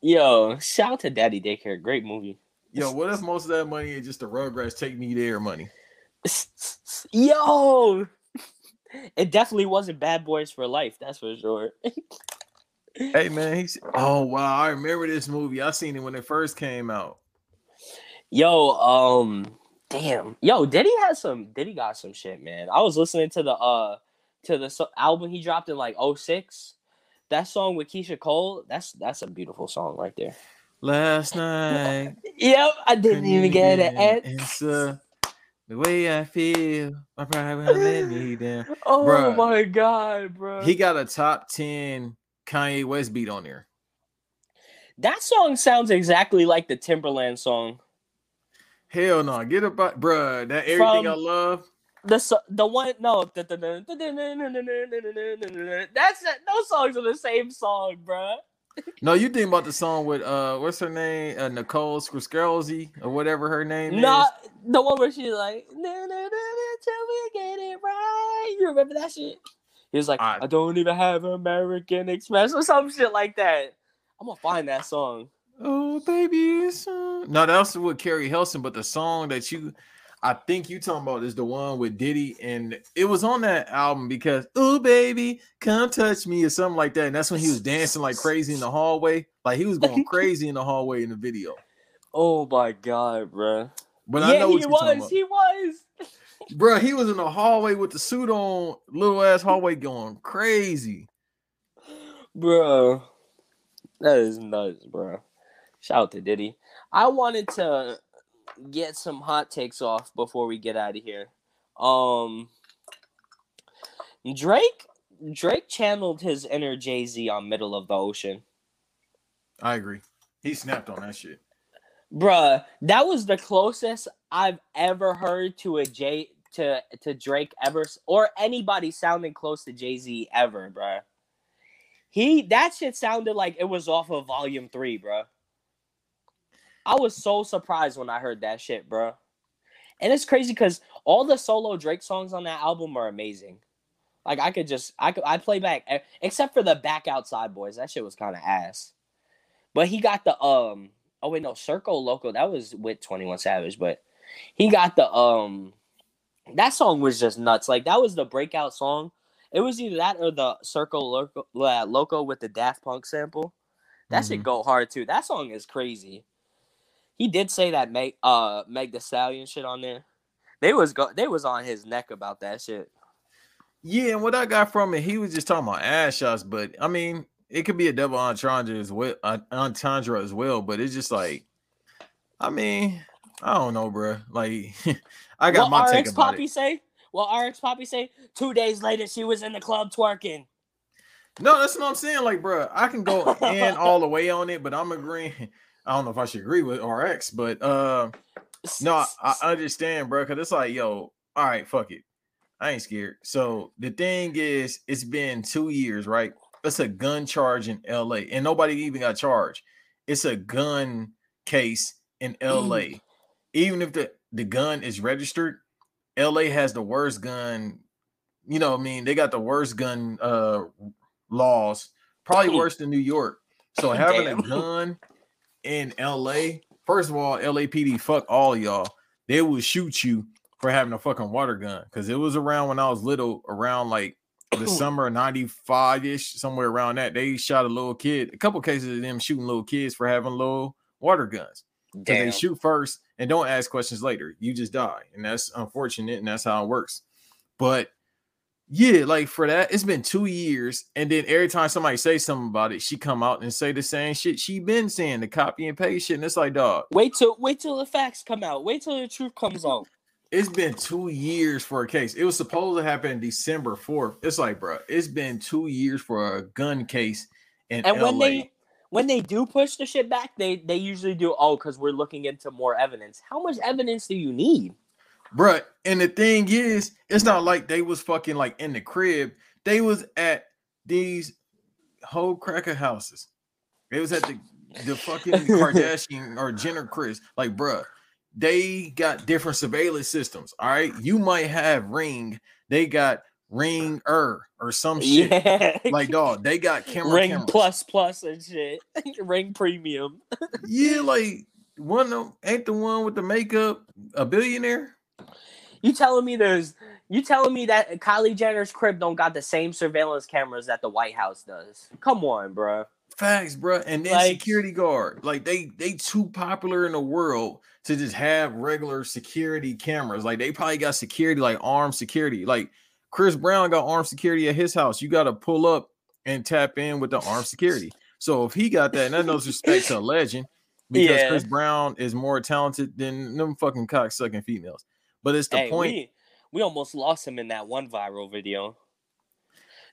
Yo, shout out to Daddy Daycare. Great movie. Yo, what if most of that money is just the Rugrats take me there money? Yo, it definitely wasn't Bad Boys for Life. That's for sure. Hey man, he's oh wow, I remember this movie. I seen it when it first came out. Yo, um, damn. Yo, Diddy has some. Diddy got some shit, man. I was listening to the uh to the so- album he dropped in like 06. That song with Keyshia Cole. That's that's a beautiful song right there. Last night, Yep, I didn't even get an answer. The way I feel, my pride will let me down. Oh Bruh. my god, bro. He got a top 10 Kanye West beat on there. that song sounds exactly like the Timbaland song. Hell no, get up, bruh. That everything From- I love. The the one no that's those songs are the same song, bro. No, you think about the song with uh, what's her name? Uh, Nicole Skruskelzy or whatever her name Not the one where she's like, "Na, na, na, na, till we get it right. You remember that shit? He was like, I- I, don't even have American Express or some shit like that. I'm gonna find that song. Oh baby, it's on. no, that's with Keri Hilson. But the song that you, I think you talking about is the one with Diddy, and it was on that album because oh baby, come touch me or something like that. And that's when he was dancing like crazy in the hallway, like he was going crazy in the hallway in the video. Oh my god, bro. But I yeah, know he was. He was. Bro, he was in the hallway with the suit on, little ass hallway going crazy. Bro, that is nuts, bro. Shout out to Diddy. I wanted to get some hot takes off before we get out of here. Um, Drake, Drake channeled his inner Jay Z on Middle of the Ocean, I agree. He snapped on that shit. Bruh, That was the closest I've ever heard to a J to to Drake ever or anybody sounding close to Jay Z ever, bruh. He that shit sounded like it was off of Volume Three, bruh. I was so surprised when I heard that shit, bro. And it's crazy because all the solo Drake songs on that album are amazing. Like I could just I could I play back except for the Back Outside Boys. That shit was kind of ass. But he got the um oh wait no Circo Loco that was with Twenty One Savage, but he got the um that song was just nuts. Like that was the breakout song. It was either that or the Circo Loco, uh, Loco with the Daft Punk sample. That should Mhm. go hard too. That song is crazy. He did say that Meg uh Meg the Stallion shit on there. They was go they was on his neck about that shit. Yeah, and what I got from it, he was just talking about ass shots, but I mean, it could be a double entendre as well, uh, entendre as well. But it's just like, I mean, I don't know, bro. Like, I got my take about Poppy it. say? Well, RX Poppy say two days later she was in the club twerking. No, that's what I'm saying. Like, bro, I can go in all the way on it, but I'm agreeing. I don't know if I should agree with RX, but uh, no, I, I understand, bro. Because it's like, yo, all right, fuck it. I ain't scared. So the thing is, it's been two years, right? It's a gun charge in LA, and nobody even got charged. It's a gun case in LA. Even if the, the gun is registered, LA has the worst gun. You know, what I mean, they got the worst gun uh laws, probably worse than New York. So having Damn. a gun in LA, first of all, LAPD, fuck all y'all. They will shoot you for having a fucking water gun because it was around when I was little, around like the summer of 95 ish, somewhere around that. They shot a little kid, a couple cases of them shooting little kids for having little water guns. Because they shoot first and don't ask questions later. You just die. And that's unfortunate. And that's how it works. But yeah, like for that, it's been two years. And then every time somebody say something about it, she come out and say the same shit she been saying, the copy and paste shit. And it's like, dog, Wait till wait till the facts come out. Wait till the truth comes out. it's been two years for a case. It was supposed to happen December 4th. It's like, bro, it's been two years for a gun case in And LA. when they when they do push the shit back, they they usually do oh because we're looking into more evidence. How much evidence do you need? Bruh, and the thing is, it's not like they was fucking like in the crib. They was at these whole cracker houses. They was at the the fucking Kardashian or Jenner Chris. Like, bruh, they got different surveillance systems. All right. You might have ring, they got ring er or some shit. Yeah, Like, dog, they got camera ring cameras. plus plus and shit. ring premium. Yeah, like one of them ain't the one with the makeup a billionaire? You telling me there's you telling me that Kylie Jenner's crib don't got the same surveillance cameras that the White House does? Come on, bro. Facts, bro. And then Like- security guard. Like they they too popular in the world to just have regular security cameras. Like they probably got security, like armed security. Like Chris Brown got armed security at his house. You got to pull up and tap in with the armed security. So if he got that, and that no respect to a legend, because Yeah. Chris Brown is more talented than them fucking cock sucking females. But it's the hey, point. we we almost lost him in that one viral video.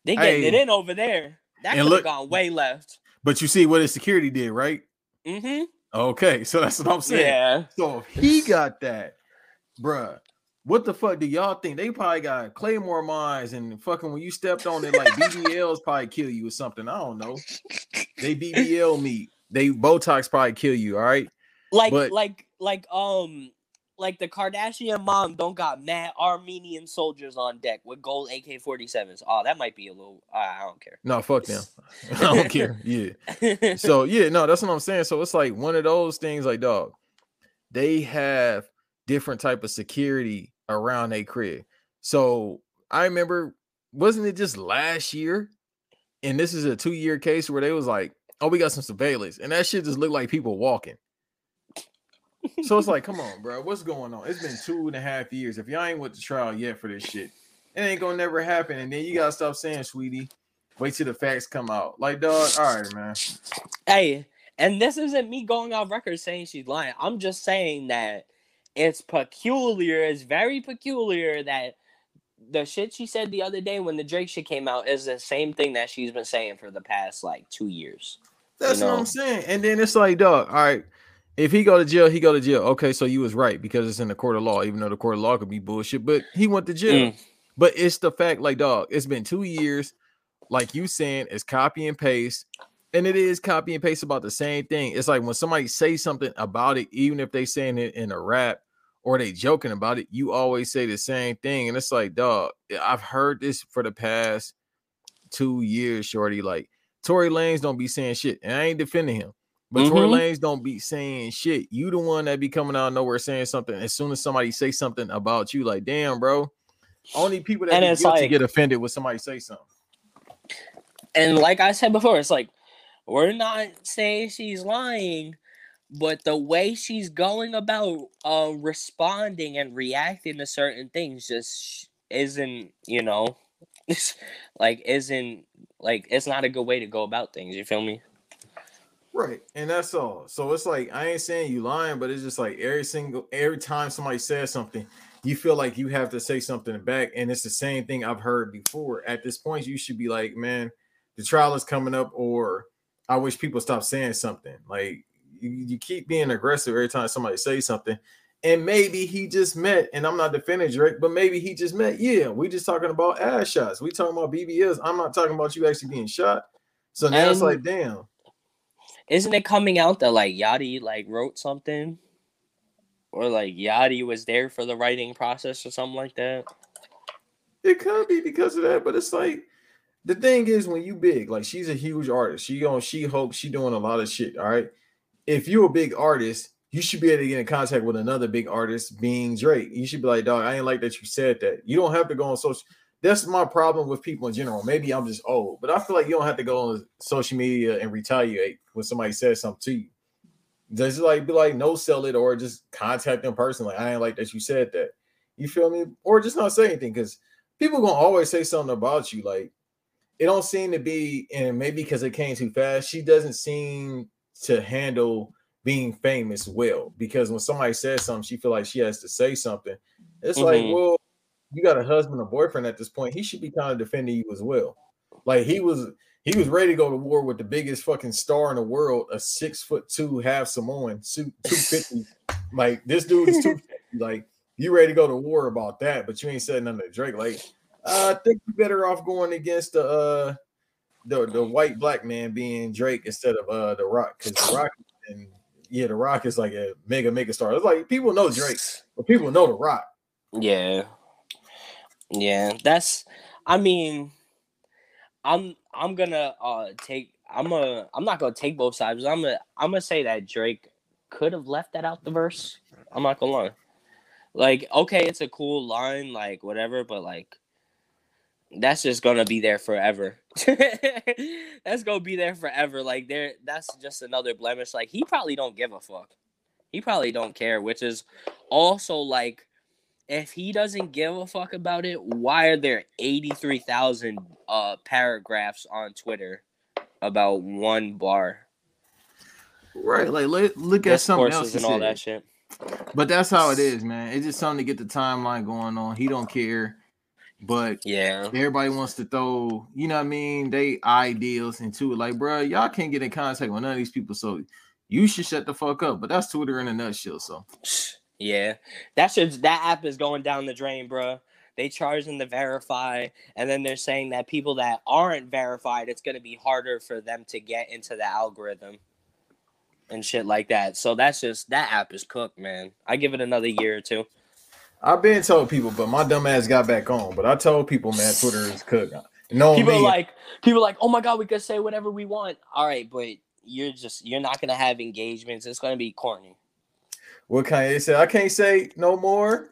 They getting it in over there. That could have gone way left. But you see what his security did, right? Mm-hmm. Okay, so that's what I'm saying. Yeah. So if he got that, bruh, what the fuck do y'all think? They probably got Claymore mines and fucking when you stepped on it, like BBLs probably kill you or something. I don't know. They BBL meat. They Botox probably kill you. All right. Like But- like like um like the Kardashian mom don't got mad Armenian soldiers on deck with gold AK 47s. Oh, that might be a little I don't care. No, fuck them. I don't care. Yeah. So yeah, no, that's what I'm saying. So it's like one of those things, like dog. They have different type of security around a crib. So I remember, wasn't it just last year? And this is a two year case where they was like, "Oh, we got some surveillance," and that shit just looked like people walking. So it's like, come on, bro, what's going on? It's been two and a half years. If y'all ain't went to trial yet for this shit, it ain't gonna never happen. And then you gotta stop saying, sweetie, wait till the facts come out. Like, dog, all right, man. Hey, and this isn't me going on record saying she's lying. I'm just saying that it's peculiar. It's very peculiar that the shit she said the other day when the Drake shit came out is the same thing that she's been saying for the past like two years. That's You what? I'm saying. And then it's like, dog, all right. If he go to jail, he go to jail. Okay, so you was right because it's in the court of law, even though the court of law could be bullshit, but he went to jail. Mm. But it's the fact, like, dog, it's been two years, like you saying, it's copy and paste. And it is copy and paste about the same thing. It's like when somebody say something about it, even if they saying it in a rap or they joking about it, you always say the same thing. And it's like, dog, I've heard this for the past two years, shorty. Like Tory Lanez don't be saying shit, and I ain't defending him. But Tory Mhm. Lanez don't be saying shit. You the one that be coming out of nowhere saying something. As soon as somebody say something about you, like, damn, bro. Only people that And be it's like- get offended when somebody say something. And like I said before, it's like we're not saying she's lying, but the way she's going about uh, responding and reacting to certain things just isn't, you know, like isn't like it's not a good way to go about things. You feel me? Right. And that's all. So it's like I ain't saying you lying, but it's just like every single every time somebody says something, you feel like you have to say something back. And it's the same thing I've heard before. At this point, you should be like, man, the trial is coming up, or I wish people stop saying something. Like you, you keep being aggressive every time somebody says something. And maybe he just met, and I'm not defending Drake, but maybe he just met. Yeah, we just talking about ass shots. We talking about BBS. I'm not talking about you actually being shot. So now it's like, damn. Isn't it coming out that like Yachty like wrote something? Or like Yachty was there for the writing process or something like that. It could be because of that, but it's like the thing is when you big, like she's a huge artist. She on she hopes she doing a lot of shit. All right. If you're a big artist, you should be able to get in contact with another big artist being Drake. You should be like, dog, I ain't like that you said that. You don't have to go on social. That's my problem with people in general. Maybe I'm just old, but I feel like you don't have to go on social media and retaliate when somebody says something to you. Just like be like, no, sell it, or just contact them personally. I ain't like that you said that. You feel me? Or just not say anything because people gonna always say something about you. Like it don't seem to be, and maybe because it came too fast, she doesn't seem to handle being famous well. Because when somebody says something, she feel like she has to say something. It's like, Mhm. well, you got a husband or boyfriend at this point. He should be kind of defending you as well. Like he was, he was ready to go to war with the biggest fucking star in the world, a six foot two half Samoan, two fifty. like this dude is two fifty. Like you ready to go to war about that, but you ain't said nothing to Drake. Like uh, I think you better off going against the uh the the white black man being Drake instead of uh the Rock because the Rock and yeah, the Rock is like a mega mega star. It's like people know Drake, but people know the Rock. Yeah. Yeah, that's I mean I'm I'm gonna uh take I'm a I'm not gonna take both sides. I'm gonna I'm gonna say that Drake could have left that out the verse. I'm not gonna lie. Like, okay, it's a cool line, like whatever, but like that's just gonna be there forever. that's gonna be there forever. Like there that's just another blemish. Like he probably don't give a fuck. He probably don't care, which is also like if he doesn't give a fuck about it, why are there 83,000 uh paragraphs on Twitter about one bar? Right, like let, look at something else. And all that shit. But that's how it is, man. It's just something to get the timeline going on. He don't care, but Yeah. everybody wants to throw, you know what I mean, they ideals into it. Like, bro, y'all can't get in contact with none of these people, so you should shut the fuck up. But that's Twitter in a nutshell. So Yeah. That shit's that app is going down the drain, bruh. They charge them to verify, and then they're saying that people that aren't verified, it's gonna be harder for them to get into the algorithm and shit like that. So that's just that app is cooked, man. I give it another year or two. I've been told people, but my dumb ass got back on. But I told people, man, Twitter is cooked. No, people me, like people like oh my god we could say whatever we want all right but you're just you're not gonna have engagements it's gonna be corny what Kanye said, I can't say no more.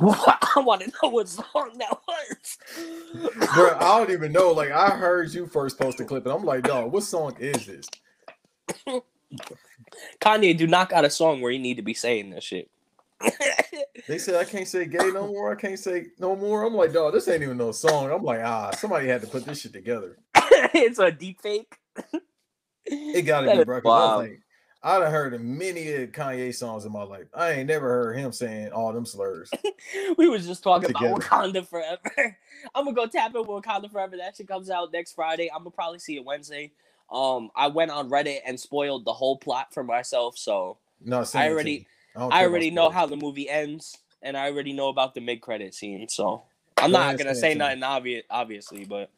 i want to know what song that was Bro, I don't even know. Like, I heard you first post the clip, and I'm like, dog, what song is this? kanye do not got a song where you need to be saying this shit They said I can't say gay no more. I can't say no more. I'm like, dog, this ain't even no song. I'm like, ah, somebody had to put this shit together. it's a deep fake It gotta That be, bro. was like, I done heard many of Kanye songs in my life. I ain't never heard him saying all them slurs. we was just talking Together. about wakanda forever i'm gonna go tap in with wakanda forever that shit comes out next friday i'm gonna probably see it wednesday um i went on reddit and spoiled the whole plot for myself so No, I already- don't I already know how the movie ends, and I already know about the mid-credit scene. So I'm not gonna say it say to me. nothing obvious, obviously, but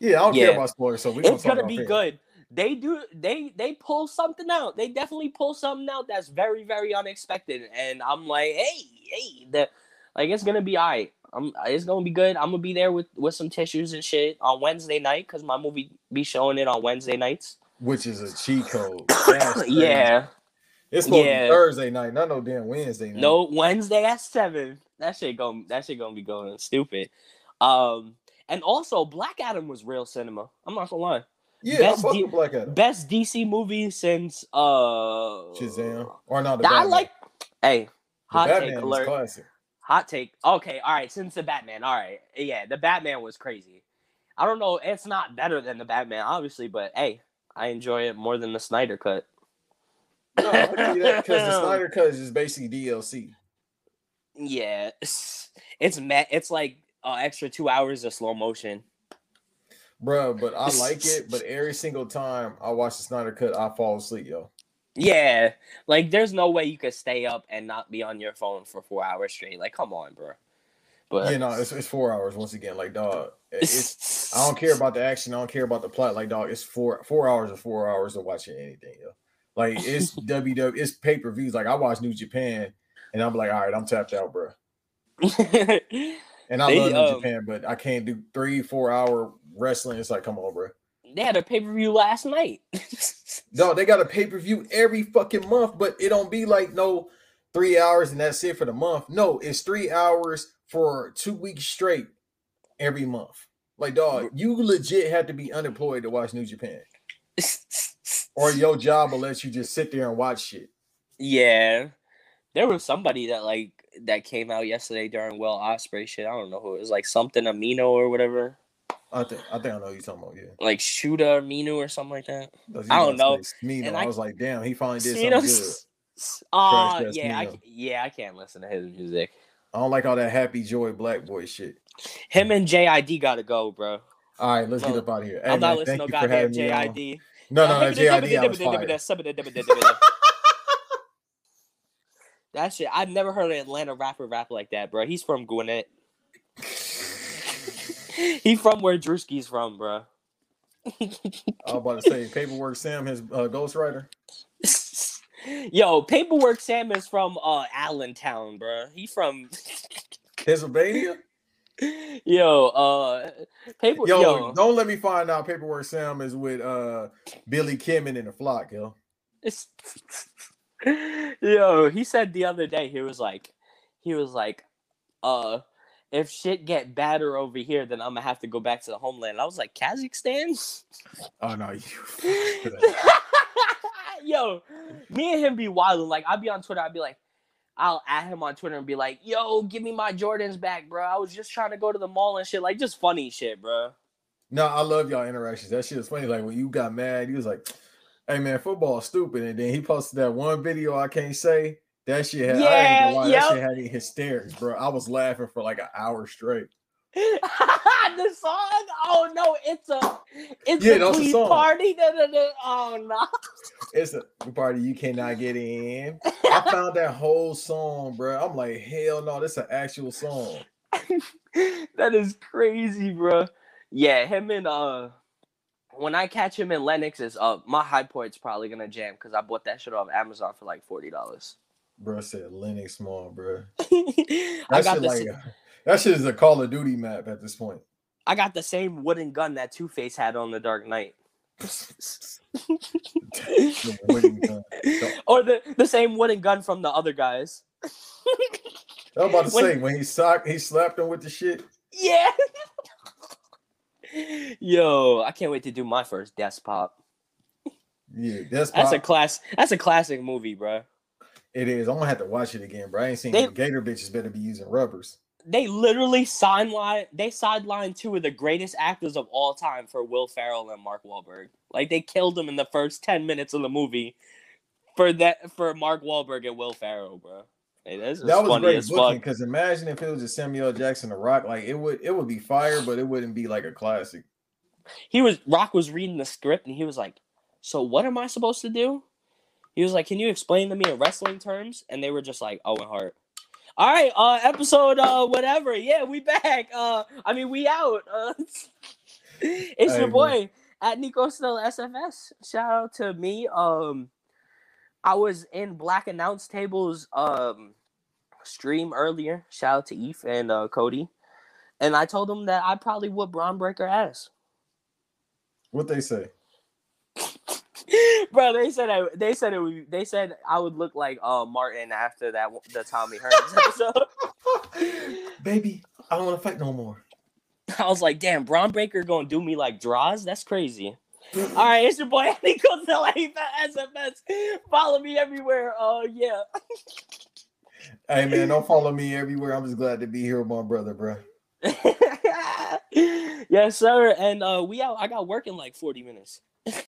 Yeah, I don't Yeah. care about spoilers. So we gonna it's gonna be good. They do they they pull something out. They definitely pull something out that's very very unexpected, and I'm like, hey hey, the like it's gonna be alright. I'm it's gonna be good. I'm gonna be there with with some tissues and shit on Wednesday night because my movie be showing it on Wednesday nights. Which is a cheat code. Yeah, It's supposed to Yeah. be Thursday night, not no damn Wednesday night. no Wednesday at seven. That shit going that shit gonna be going stupid. Um, and also Black Adam was real cinema. I'm not gonna lie. Yeah, Best D-. Best DC movie since uh Shazam. Or not the I Batman. like. Hey, hot take alert. classic. Hot take. Okay, all right. Since the Batman, all right. Yeah, the Batman was crazy. I don't know. It's not better than the Batman, obviously, but hey, I enjoy it more than the Snyder cut. No, I can see that because the Snyder Cut is basically DLC. Yeah, it's it's It's like uh, extra two hours of slow motion. Bruh, but I like it. But every single time I watch the Snyder Cut, I fall asleep, yo. Yeah, like there's no way you could stay up and not be on your phone for four hours straight. Like, come on, bro. But You know, it's, it's four hours once again. Like, dog, it's I don't care about the action. I don't care about the plot. Like, dog, it's four four hours or four hours of watching anything, yo. Like, it's WW, it's pay per views. Like, I watch New Japan, and I'm like, all right, I'm tapped out, bro. And I They, love New um, Japan, but I can't do three, four hour wrestling. It's like, come on, bro. they had a pay per view last night. No, they got a pay per view every fucking month, but it don't be like no three hours and that's it for the month. No, it's three hours for two weeks straight every month. Like, dog, you legit have to be unemployed to watch New Japan, or your job will let you just sit there and watch shit. Yeah, there was somebody that like that came out yesterday during Will Ospreay shit. I don't know who it was, like something Amino or whatever, I think I think I know who you're talking about. Yeah, like Shuda Minu or something like that. I don't know. Smino. And I, I- was like, damn, he finally did You something good. uh, Trash ass yeah, I, yeah, I can't listen to his music. I don't like all that happy joy black boy shit. Him and JID gotta go, bro. All right, let's No, get up out of here. Hey, I'm not man, listening to you goddamn having me on. JID. No, no, no, JID, I was fired. That shit, I've never heard an Atlanta rapper rap like that, bro. He's from Gwinnett. He from where Drewski's from, bro. I was about to say, Paperwork Sam, his uh, ghostwriter. Yo, Paperwork Sam is from uh Allentown, bro. He from Pennsylvania? yo, uh paper Yo, yo, don't let me find out Paperwork Sam is with uh Billy Kimmon in the flock, yo. It's- Yo, he said the other day he was like, he was like, uh, if shit get badder over here, then I'm gonna have to go back to the homeland. I was like, Kazakhstan. Oh no, you Yo, me and him be wilding. Like I'll be on Twitter. I'll be like, I'll add him on Twitter and be like, Yo, give me my Jordans back, bro. I was just trying to go to the mall and shit. Like just funny shit, bro. No, I love y'all interactions. That shit is funny. Like when you got mad, he was like, "Hey man, football is stupid," and then he posted that one video I can't say. That shit had, I Yeah, lie, yep. that shit had me hysterics, bro. I was laughing for like an hour straight. the song? Oh no, it's a it's Yeah, a that's song. party. Da, da, da. Oh no. It's a party you cannot get in. I found that whole song, bro. I'm like, hell no, that's an actual song. that is crazy, bro. Yeah, him and uh when I catch him in Lenox is uh my high point's probably gonna jam because I bought that shit off Amazon for like forty dollars. Bro said Lenox Mall, bro. I That got shit like sa- that shit is a Call of Duty map at this point. I got the same wooden gun that Two Face had on the Dark Knight. The or the, the same wooden gun from the other guys. I was about to When- say when he socked, he slapped him with the shit. Yeah. Yo, I can't wait to do my first desk pop. Yeah, that's That's a class. That's a classic movie, bro. It is. I'm gonna have to watch it again, bro. I ain't seen They- Gator bitches better be using rubbers. They literally sideline. They sidelined two of the greatest actors of all time for Will Ferrell and Mark Wahlberg. Like they killed them in the first ten minutes of the movie for that for Mark Wahlberg and Will Ferrell, bro. Hey, That was funny great as booking because imagine if it was just Samuel Jackson, The Rock. Like it would, it would be fire, but it wouldn't be like a classic. He was Rock was reading the script and he was like, "So what am I supposed to do?" He was like, "Can you explain to me in wrestling terms?" And they were just like, "Owen Hart." All right, uh, episode uh, whatever. Yeah, we back. Uh, I mean, we out. Uh, it's your boy at Nico Still SFS. Shout out to me. Um, I was in Black Announce Tables um stream earlier. Shout out to Eve and uh, Cody. and I told them that I probably would Bron Breakker ass. What they say? Bro, they said I, they said it would, they said I would look like uh Martin after that the Tommy Hearns episode. Baby, I don't want to fight no more. I was like, damn, Bron Breakker gonna do me like draws? That's crazy. All right, it's your boy Nico SMS. Follow me everywhere. Oh uh, yeah. hey man, don't follow me everywhere. I'm just glad to be here with my brother, bro. yes, sir. And uh we out. I got work in like 40 minutes.